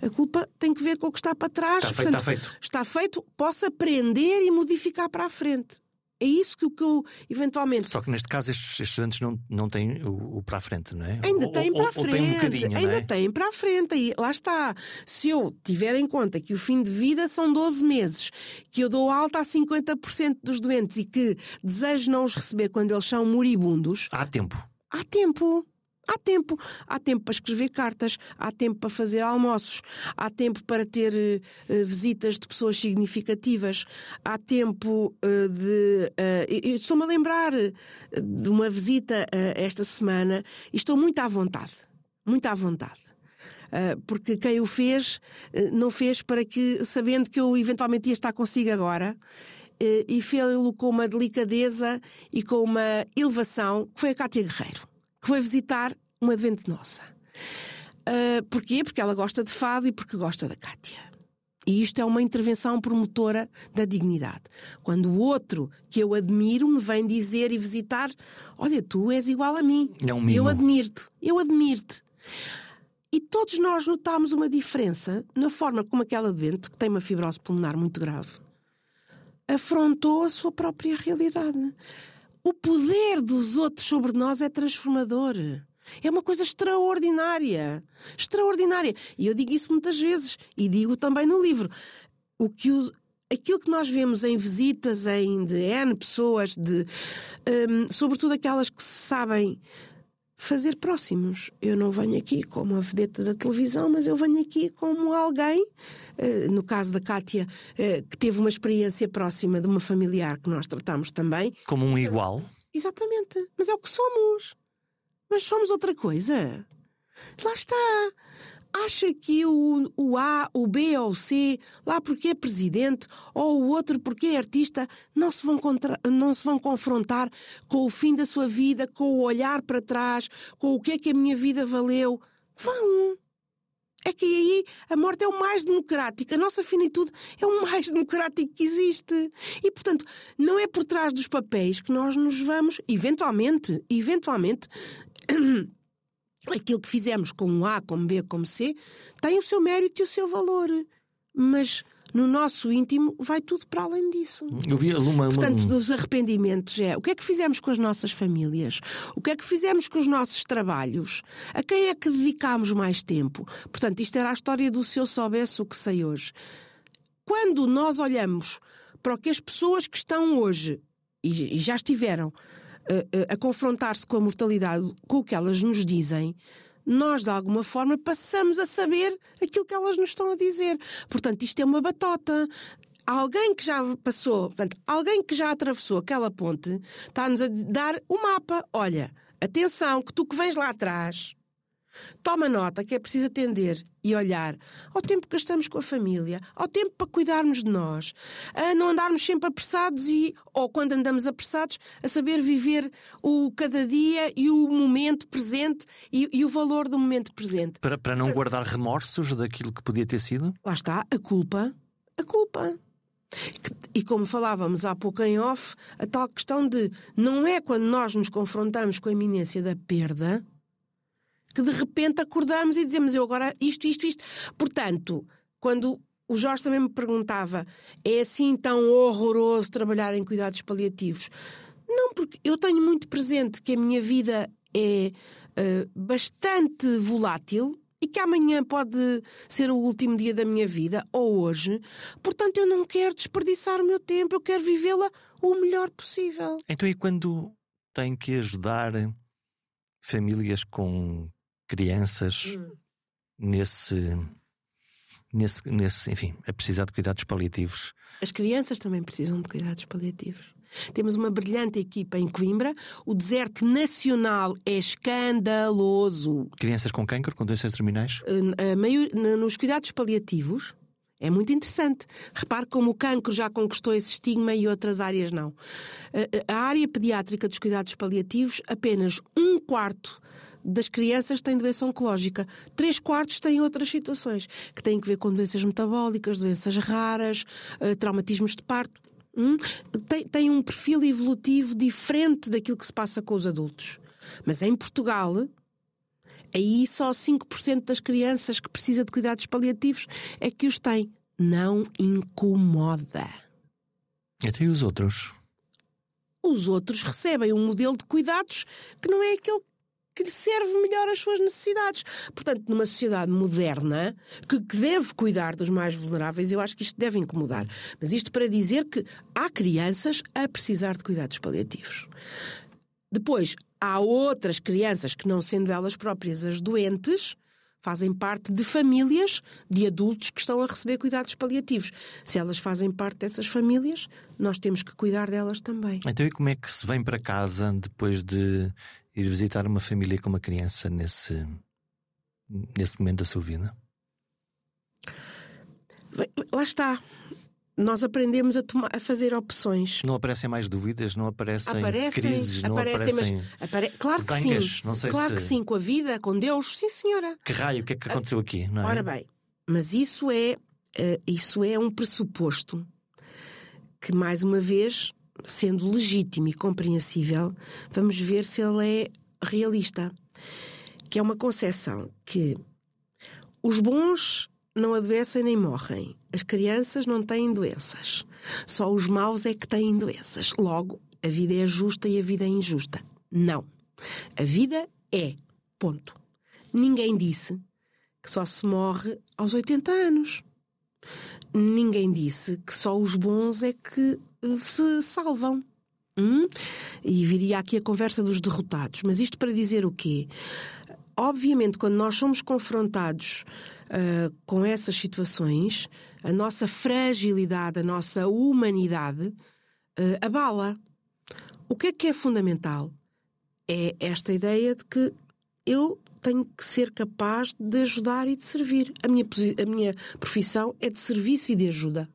A culpa tem que ver com o que está para trás. Está feito, Portanto, está feito. Está feito, posso aprender e modificar para a frente. É isso que, que eu eventualmente. Só que neste caso estes, estudantes não, não têm o, o para a frente, não é? Ainda têm para a frente. Ou, ou um ainda é? têm para a frente. E lá está. Se eu tiver em conta que o fim de vida são 12 meses, que eu dou alta a 50% dos doentes e que desejo não os receber quando eles são moribundos. Há tempo. Há tempo. Há tempo. Há tempo para escrever cartas, há tempo para fazer almoços, há tempo para ter uh, visitas de pessoas significativas, há tempo uh, de. Uh, Estou-me a lembrar de uma visita esta semana e estou muito à vontade. Muito à vontade. porque quem o fez, não fez para que, sabendo que eu eventualmente ia estar consigo agora, e fez-lo com uma delicadeza e com uma elevação, que foi a Cátia Guerreiro que foi visitar uma doente nossa. Uh, porquê? Porque ela gosta de fado e porque gosta da Cátia. E isto é uma intervenção promotora da dignidade. Quando o outro que eu admiro me vem dizer e visitar: Olha, tu és igual a mim. É um. Eu admiro-te. Eu admiro-te. E todos nós notámos uma diferença na forma como aquela doente, que tem uma fibrose pulmonar muito grave, afrontou a sua própria realidade. O poder dos outros sobre nós é transformador. É uma coisa extraordinária. Extraordinária. E eu digo isso muitas vezes. E digo também no livro. O que aquilo que nós vemos em visitas em de N pessoas, de, um, sobretudo aquelas que sabem fazer próximos. Eu não venho aqui como a vedeta da televisão, mas eu venho aqui como alguém, uh, no caso da Kátia, uh, que teve uma experiência próxima de uma familiar que nós tratamos também. Como um igual? Exatamente. Mas é o que somos. Mas somos outra coisa. Lá está acha que o, o A, o B ou o C, lá porque é presidente, ou o outro porque é artista, não se, vão contra, não se vão confrontar com o fim da sua vida, com o olhar para trás, com o que é que a minha vida valeu? Vão! É que aí a morte é o mais democrático, a nossa finitude é o mais democrático que existe. E, portanto, não é por trás dos papéis que nós nos vamos, eventualmente, eventualmente, aquilo que fizemos com A, como B, como C, tem o seu mérito e o seu valor. Mas no nosso íntimo vai tudo para além disso. Eu vi uma, Portanto, uma... dos arrependimentos é o que é que fizemos com as nossas famílias? O que é que fizemos com os nossos trabalhos? A quem é que dedicámos mais tempo? Portanto, isto era a história do se eu soubesse o que sei hoje. Quando nós olhamos para o que as pessoas que estão hoje e já estiveram a, confrontar-se com a mortalidade, com o que elas nos dizem, nós, de alguma forma, passamos a saber aquilo que elas nos estão a dizer. Portanto, isto é uma batota. Alguém que já passou, portanto, alguém que já atravessou aquela ponte, está-nos a dar o mapa. Olha, atenção, que tu que vens lá atrás, Toma nota que é preciso atender e olhar ao tempo que gastamos com a família, ao tempo para cuidarmos de nós, a não andarmos sempre apressados e, ou quando andamos apressados, a saber viver o cada dia e o momento presente e, e o valor do momento presente. Para, para não guardar remorsos daquilo que podia ter sido? Lá está, a culpa. A culpa. E como falávamos há pouco em off, a tal questão de não é quando nós nos confrontamos com a iminência da perda que de repente acordamos e dizemos eu agora isto, isto, isto. Portanto, quando o Jorge também me perguntava, é assim tão horroroso trabalhar em cuidados paliativos? Não, porque eu tenho muito presente que a minha vida é uh, bastante volátil e que amanhã pode ser o último dia da minha vida, ou hoje. Portanto, eu não quero desperdiçar o meu tempo, eu quero vivê-la o melhor possível. Então, e quando tem que ajudar famílias com crianças hum. nesse, nesse, nesse, enfim, a precisar de cuidados paliativos. As crianças também precisam de cuidados paliativos. Temos uma brilhante equipa em Coimbra. O deserto nacional é escandaloso. Crianças com câncer, com doenças terminais? Uh, nos cuidados paliativos, é muito interessante. Repare como o cancro já conquistou esse estigma e outras áreas não. A área pediátrica dos cuidados paliativos, apenas um quarto das crianças têm doença oncológica. Três quartos têm outras situações, que têm que ver com doenças metabólicas, doenças raras, uh, traumatismos de parto. Hum? Tem, tem um perfil evolutivo diferente daquilo que se passa com os adultos. Mas em Portugal, aí só 5% das crianças que precisam de cuidados paliativos é que os têm. Não incomoda. Até e os outros? Os outros recebem um modelo de cuidados que não é aquele que lhe serve melhor às suas necessidades. Portanto, numa sociedade moderna, que, que, deve cuidar dos mais vulneráveis, eu acho que isto deve incomodar. Mas isto para dizer que há crianças a precisar de cuidados paliativos. Depois, há outras crianças que, não sendo elas próprias as doentes, fazem parte de famílias de adultos que estão a receber cuidados paliativos. Se elas fazem parte dessas famílias, nós temos que cuidar delas também. Então, e como é que se vem para casa depois de ir visitar uma família com uma criança nesse, nesse momento da sua vida? Lá está. Nós aprendemos a, tomar, a fazer opções. Não aparecem mais dúvidas, não aparecem, aparecem crises, não aparecem. aparecem apare... Claro que sim. Não sei claro se... que sim, com a vida, com Deus, sim, senhora. Que raio, o que é que aconteceu aqui? É? Ora bem, mas isso é, uh, isso é um pressuposto que, mais uma vez, sendo legítimo e compreensível, vamos ver se ele é realista. Que é uma concepção que os bons não adoecem nem morrem, as crianças não têm doenças, só os maus é que têm doenças. Logo, a vida é justa e a vida é injusta. Não. A vida é. Ponto. Ninguém disse que só se morre aos 80 anos. Ninguém disse que só os bons é que se salvam. Hum? E viria aqui a conversa dos derrotados. Mas isto para dizer o quê? Obviamente, quando nós somos confrontados uh, com essas situações, a nossa fragilidade, a nossa humanidade uh, abala. O que é que é fundamental? É esta ideia de que eu tenho que ser capaz de ajudar e de servir. A minha, a minha profissão é de serviço e de ajuda.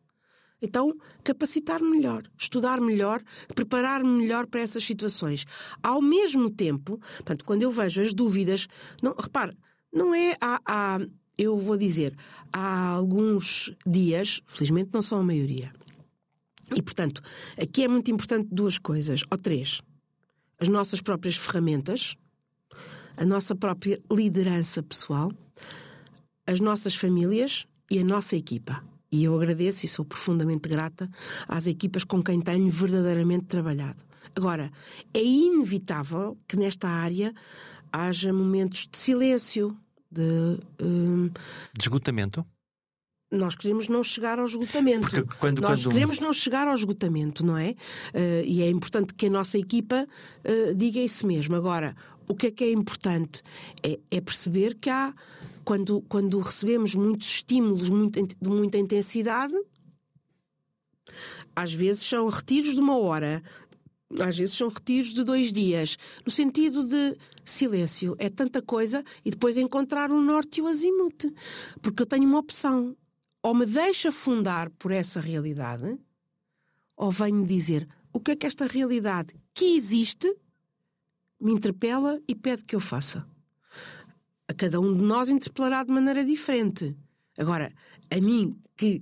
Então, capacitar-me melhor, estudar melhor, preparar-me melhor para essas situações. Ao mesmo tempo, portanto, quando eu vejo as dúvidas, não, repare, não é há, há, eu vou dizer, há alguns dias, felizmente não são a maioria. E, portanto, aqui é muito importante duas coisas, ou três. As nossas próprias ferramentas, a nossa própria liderança pessoal, as nossas famílias e a nossa equipa. E eu agradeço e sou profundamente grata às equipas com quem tenho verdadeiramente trabalhado. Agora, é inevitável que nesta área haja momentos de silêncio, de. Um... De esgotamento? nós queremos não chegar ao esgotamento. Porque quando, nós quando... queremos não chegar ao esgotamento, não é? Uh, e é importante que a nossa equipa uh, diga isso mesmo. Agora, o que é que é importante? É, é perceber que há, quando, quando recebemos muitos estímulos muito, de muita intensidade, às vezes são retiros de uma hora, às vezes são retiros de dois dias, no sentido de silêncio. É tanta coisa e depois encontrar o norte e o azimuth. Porque eu tenho uma opção ou me deixa afundar por essa realidade, ou venho dizer o que é que esta realidade que existe me interpela e pede que eu faça. A cada um de nós interpelará de maneira diferente. Agora, a mim, que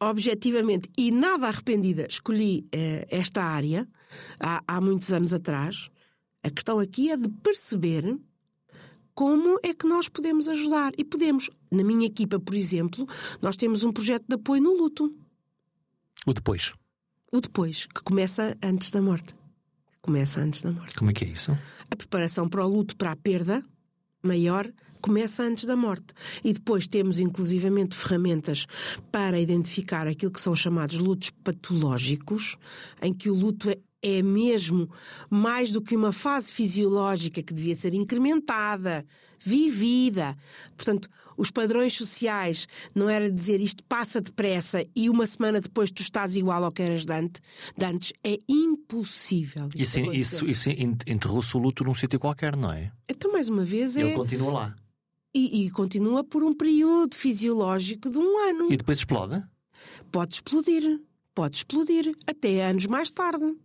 objetivamente e nada arrependida escolhi eh, esta área há, há muitos anos atrás, a questão aqui é de perceber como é que nós podemos ajudar. E podemos, na minha equipa, por exemplo, nós temos um projeto de apoio no luto. O depois. O depois, que começa antes da morte. Começa antes da morte. Como é que é isso? A preparação para o luto, para a perda maior, começa antes da morte. E depois temos inclusivamente ferramentas para identificar aquilo que são chamados lutos patológicos, em que o luto é é mesmo mais do que uma fase fisiológica que devia ser incrementada, vivida. Portanto, os padrões sociais não era dizer isto passa depressa e uma semana depois tu estás igual ao que eras de antes. É impossível. Isso, isso, isso enterrou-se o luto num sítio qualquer, não é? Então, mais uma vez, Ele é... continua lá. E, e continua por um período fisiológico de um ano. E depois explode? Pode explodir. Pode explodir. Até anos mais tarde.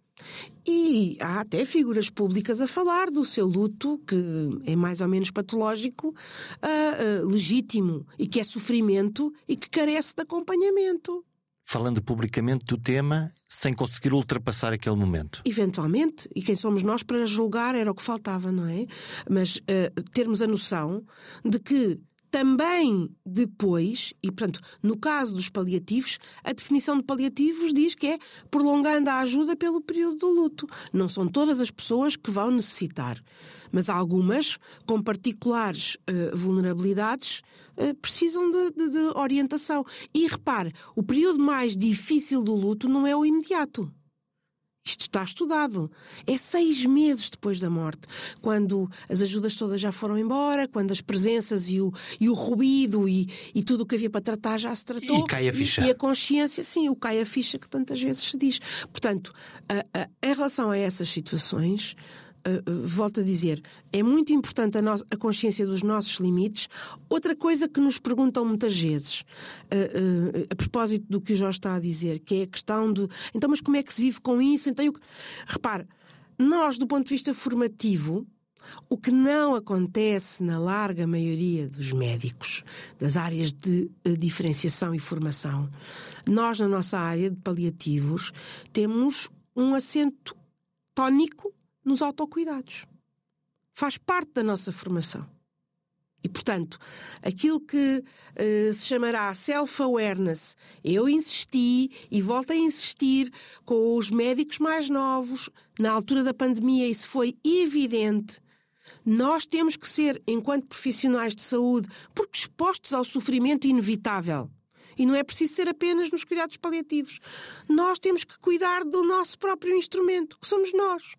E há até figuras públicas a falar do seu luto, que é mais ou menos patológico, uh, uh, legítimo, e que é sofrimento e que carece de acompanhamento. Falando publicamente do tema sem conseguir ultrapassar aquele momento. Eventualmente, e quem somos nós para julgar era o que faltava, não é? Mas uh, termos a noção de que também depois, e portanto, no caso dos paliativos, a definição de paliativos diz que é prolongando a ajuda pelo período do luto. Não são todas as pessoas que vão necessitar, mas algumas, com particulares uh, vulnerabilidades, uh, precisam de, de, de orientação. E repare, o período mais difícil do luto não é o imediato. Isto está estudado. É seis meses depois da morte, quando as ajudas todas já foram embora, quando as presenças e o, e o ruído e, e tudo o que havia para tratar já se tratou. E cai a ficha. E, e a consciência, sim, o cai a ficha que tantas vezes se diz. Portanto, a, a, em relação a essas situações, uh, volto a dizer, é muito importante a, no a, consciência dos nossos limites. Outra coisa que nos perguntam muitas vezes, uh, uh, a propósito do que o Jorge está a dizer, que é a questão do então, mas como é que se vive com isso? Então, eu... repare, nós, do ponto de vista formativo, o que não acontece na larga maioria dos médicos, das áreas de diferenciação e formação, nós, na nossa área de paliativos, temos um acento tónico nos autocuidados. Faz parte da nossa formação. E, portanto, aquilo que uh, se chamará self-awareness, eu insisti e volto a insistir com os médicos mais novos, na altura da pandemia, isso foi evidente. Nós temos que ser, enquanto profissionais de saúde, porque expostos ao sofrimento inevitável. E não é preciso ser apenas nos cuidados paliativos. Nós temos que cuidar do nosso próprio instrumento, que somos nós.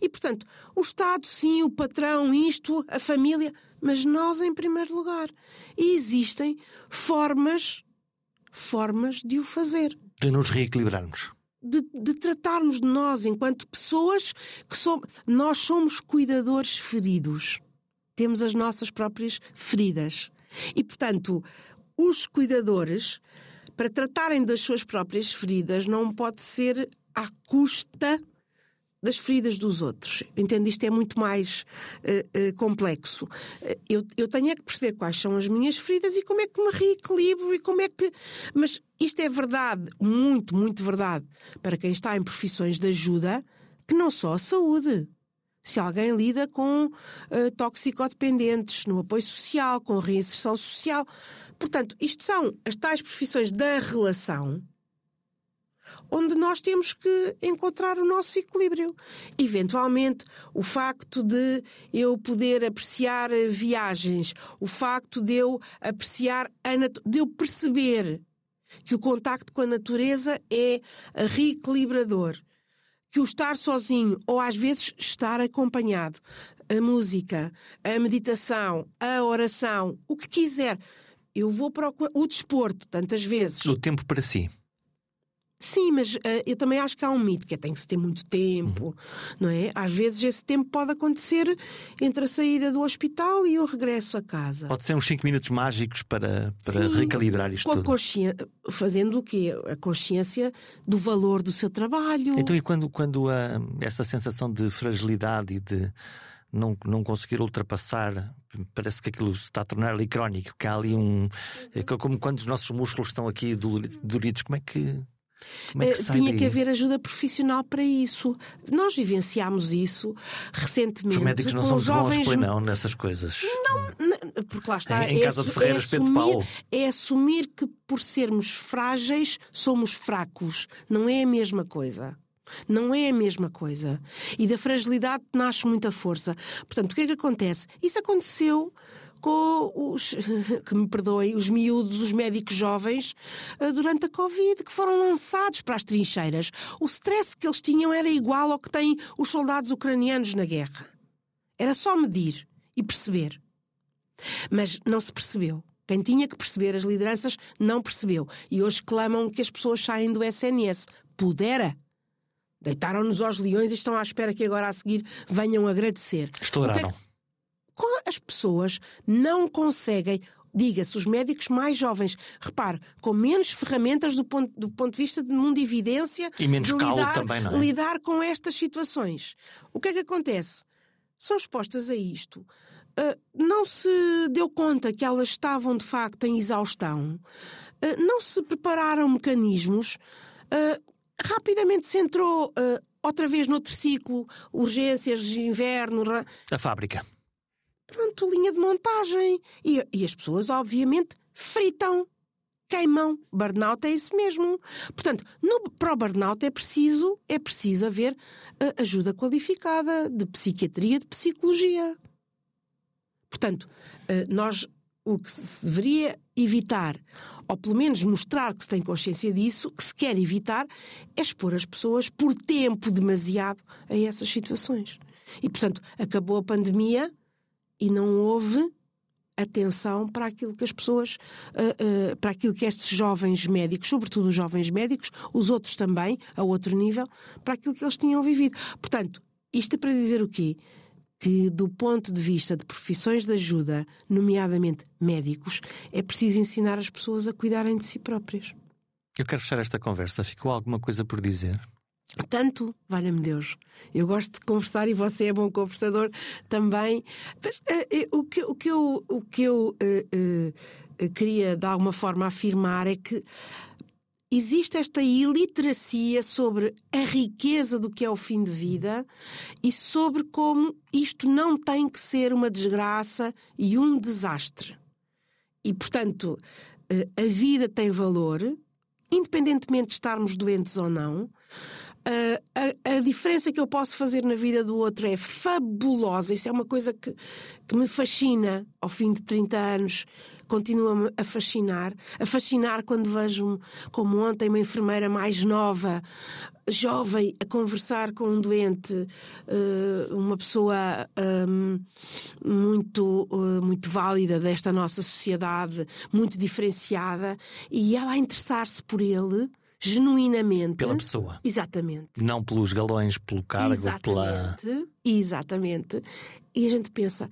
E, portanto, o Estado, sim, o patrão, isto, a família, mas nós em primeiro lugar. E existem formas, formas de o fazer. De nos reequilibrarmos. De, de tratarmos de nós enquanto pessoas que somos. Nós somos cuidadores feridos. Temos as nossas próprias feridas. E, portanto, os cuidadores, para tratarem das suas próprias feridas, não pode ser à custa das feridas dos outros. Entendo, isto é muito mais uh, uh, complexo. Uh, eu, eu tenho é que perceber quais são as minhas feridas e como é que me reequilibro e como é que. Mas isto é verdade, muito, muito verdade, para quem está em profissões de ajuda, que não só a saúde. Se alguém lida com toxicodependentes, no apoio social, com reinserção social. Portanto, isto são as tais profissões da relação onde nós temos que encontrar o nosso equilíbrio. Eventualmente, o facto de eu poder apreciar viagens, o facto de eu apreciar, de eu perceber que o contacto com a natureza é reequilibrador, que o estar sozinho ou às vezes estar acompanhado, a música, a meditação, a oração, o que quiser. Eu vou para o desporto, tantas vezes. O tempo para si. Sim, mas uh, eu também acho que há um mito que é tem que se ter muito tempo, uhum. não é? Às vezes esse tempo pode acontecer entre a saída do hospital e o regresso a casa. Pode ser uns 5 minutos mágicos para, para Sim, recalibrar isto com tudo. Fazendo o quê? A consciência do valor do seu trabalho. Então, e quando, quando essa sensação de fragilidade e de não, não conseguir ultrapassar, parece que aquilo se está a tornar ali crónico, que há ali um. É como quando os nossos músculos estão aqui doridos, como é que é que eh, Tinha daí? que haver ajuda profissional para isso. Nós vivenciámos isso recentemente. Os médicos não são jovens... bons, pois não, nessas coisas. Não, porque lá está. Em, em é, casa de Ferreira, é assumir, Paulo. é assumir que por sermos frágeis somos fracos. Não é a mesma coisa. Não é a mesma coisa. E da fragilidade nasce muita força. Portanto, o que é que acontece? Isso aconteceu com os, que me perdoem, os miúdos, os médicos jovens, eh, durante a Covid, que foram lançados para as trincheiras. O stress que eles tinham era igual ao que têm os soldados ucranianos na guerra. Era só medir e perceber. Mas não se percebeu. Quem tinha que perceber, as lideranças, não percebeu. E hoje clamam que as pessoas saem do SNS. Pudera. Deitaram-nos aos leões e estão à espera que agora a seguir venham agradecer. Estouraram as pessoas não conseguem diga-se, os médicos mais jovens, repare, com menos ferramentas do ponto, do ponto de vista de mundo evidência e menos de lidar, também, não é? lidar com estas situações. O que é que acontece? São expostas a isto. Uh, não se deu conta que elas estavam de facto em exaustão, uh, não se prepararam mecanismos, uh, rapidamente se entrou outra vez no triciclo, urgências, inverno. A fábrica pronto, linha de montagem. E, e as pessoas, obviamente, fritam queimam. Burnout é isso mesmo. Portanto, no, para o burnout é preciso, é preciso haver uh, ajuda qualificada de psiquiatria, de psicologia. Portanto, uh, nós o que se deveria evitar, ou pelo menos mostrar que se tem consciência disso, que se quer evitar, é expor as pessoas por tempo demasiado a essas situações. E, portanto, acabou a pandemia, e não houve atenção para aquilo que as pessoas, uh, uh, para aquilo que estes jovens médicos, sobretudo os jovens médicos, os outros também, a outro nível, para aquilo que eles tinham vivido. Portanto, isto é para dizer o quê? Que, do ponto de vista de profissões de ajuda, nomeadamente médicos, é preciso ensinar as pessoas a cuidarem de si próprias. Eu quero fechar esta conversa. Ficou alguma coisa por dizer? Tanto, valha-me Deus. Eu gosto de conversar e você é bom conversador também. Mas, uh, uh, o, que, o que eu, o que eu uh, queria de alguma forma afirmar é que existe esta iliteracia sobre a riqueza do que é o fim de vida e sobre como isto não tem que ser uma desgraça e um desastre. E, portanto, a vida tem valor, independentemente de estarmos doentes ou não a, a, diferença que eu posso fazer na vida do outro é fabulosa. Isso é uma coisa que, que me fascina ao fim de 30 anos. Continua-me a fascinar. A fascinar quando vejo, como ontem, uma enfermeira mais nova, jovem, a conversar com um doente, eh, uma pessoa um, muito, muito válida desta nossa sociedade, muito diferenciada, e ela a interessar-se por ele genuinamente. Pela pessoa. Exatamente. Não pelos galões, pelo cargo, exatamente, pela. Exatamente. E a gente pensa,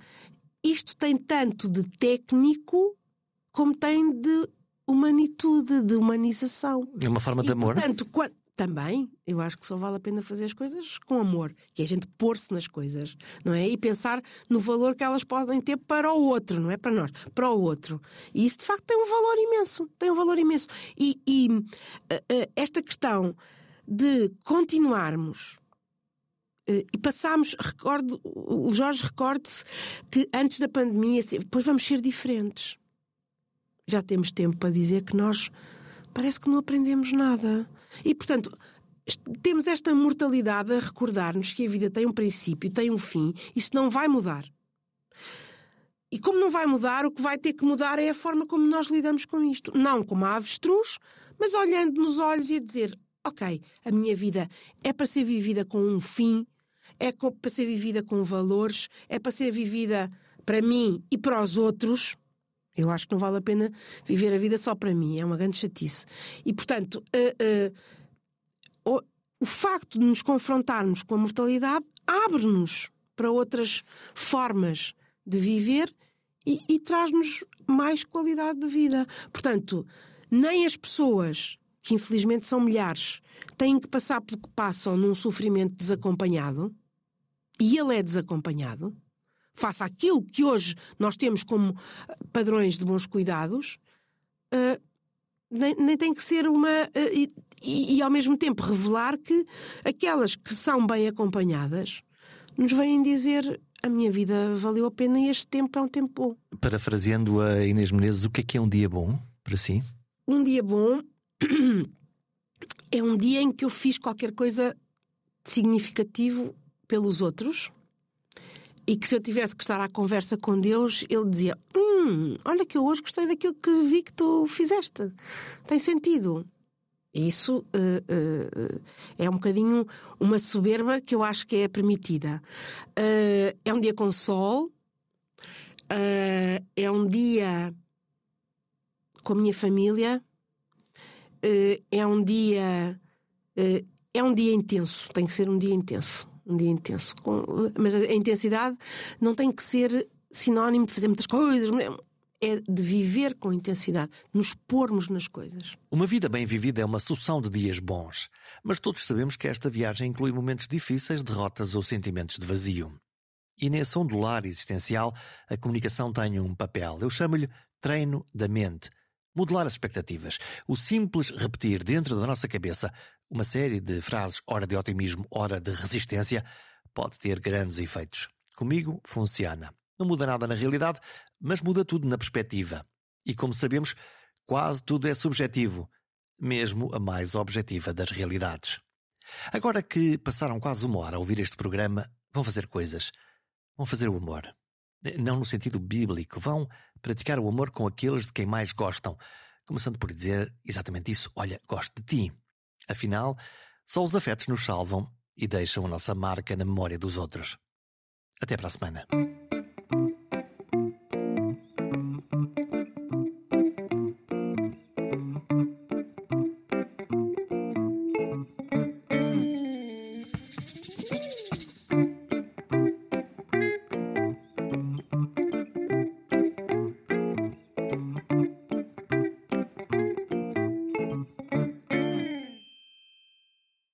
isto tem tanto de técnico como tem de humanitude, de humanização. É uma forma e, de amor. Portanto, quando, também, eu acho que só vale a pena fazer as coisas com amor, que é a gente pôr-se nas coisas, não é? E pensar no valor que elas podem ter para o outro, não é para nós, para o outro. E isso de facto tem um valor imenso, tem um valor imenso. E, e uh, uh, esta questão de continuarmos Uh, e passámos, recordo, o Jorge recorde-se que antes da pandemia, depois vamos ser diferentes. Já temos tempo para dizer que nós parece que não aprendemos nada. E, portanto, temos esta mortalidade a recordar-nos que a vida tem um princípio, tem um fim, isso não vai mudar. E como não vai mudar, o que vai ter que mudar é a forma como nós lidamos com isto. Não como a avestruz, mas olhando nos olhos e a dizer: Ok, a minha vida é para ser vivida com um fim, é para ser vivida com valores, é para ser vivida para mim e para os outros. Eu acho que não vale a pena viver a vida só para mim, é uma grande chatice. E, portanto, uh, uh, o, o facto de nos confrontarmos com a mortalidade abre-nos para outras formas de viver e, e traz-nos mais qualidade de vida. Portanto, nem as pessoas, que infelizmente são milhares, têm que passar pelo que passam num sofrimento desacompanhado, e ele é desacompanhado, face àquilo que hoje nós temos como padrões de bons cuidados, uh, nem, nem, tem que ser uma. Uh, e, e, e, ao mesmo tempo revelar que aquelas que são bem acompanhadas nos vêm dizer a minha vida valeu a pena e este tempo é um tempo bom. Parafraseando a Inês Menezes, o que é que é um dia bom para si? Um dia bom é um dia em que eu fiz qualquer coisa significativo pelos outros e que se eu tivesse que estar à conversa com Deus, ele dizia: Hum, olha que eu hoje gostei daquilo que vi que tu fizeste. Tem sentido. Isso uh, uh, é um bocadinho uma soberba que eu acho que é permitida. Uh, é um dia com sol, é um dia com a minha família, é um dia. é um dia intenso, tem que ser um dia intenso. Um dia intenso. Com, mas a intensidade não tem que ser sinónimo de fazer muitas coisas é de viver com intensidade, nos pormos nas coisas. Uma vida bem vivida é uma sucessão de dias bons, mas todos sabemos que esta viagem inclui momentos difíceis, derrotas ou sentimentos de vazio. E nesse ondular existencial, a comunicação tem um papel. Eu chamo-lhe treino da mente. Modelar as expectativas. O simples repetir dentro da nossa cabeça uma série de frases, hora de otimismo, hora de resistência, pode ter grandes efeitos. Comigo funciona. Não muda nada na realidade, mas muda tudo na perspectiva. E como sabemos, quase tudo é subjetivo, mesmo a mais objetiva das realidades. Agora que passaram quase uma hora a ouvir este programa, vão fazer coisas. Vão fazer o amor. Não no sentido bíblico, vão praticar o amor com aqueles de quem mais gostam, começando por dizer exatamente isso: Olha, gosto de ti. Afinal, só os afetos nos salvam e deixam a nossa marca na memória dos outros. Até para a semana.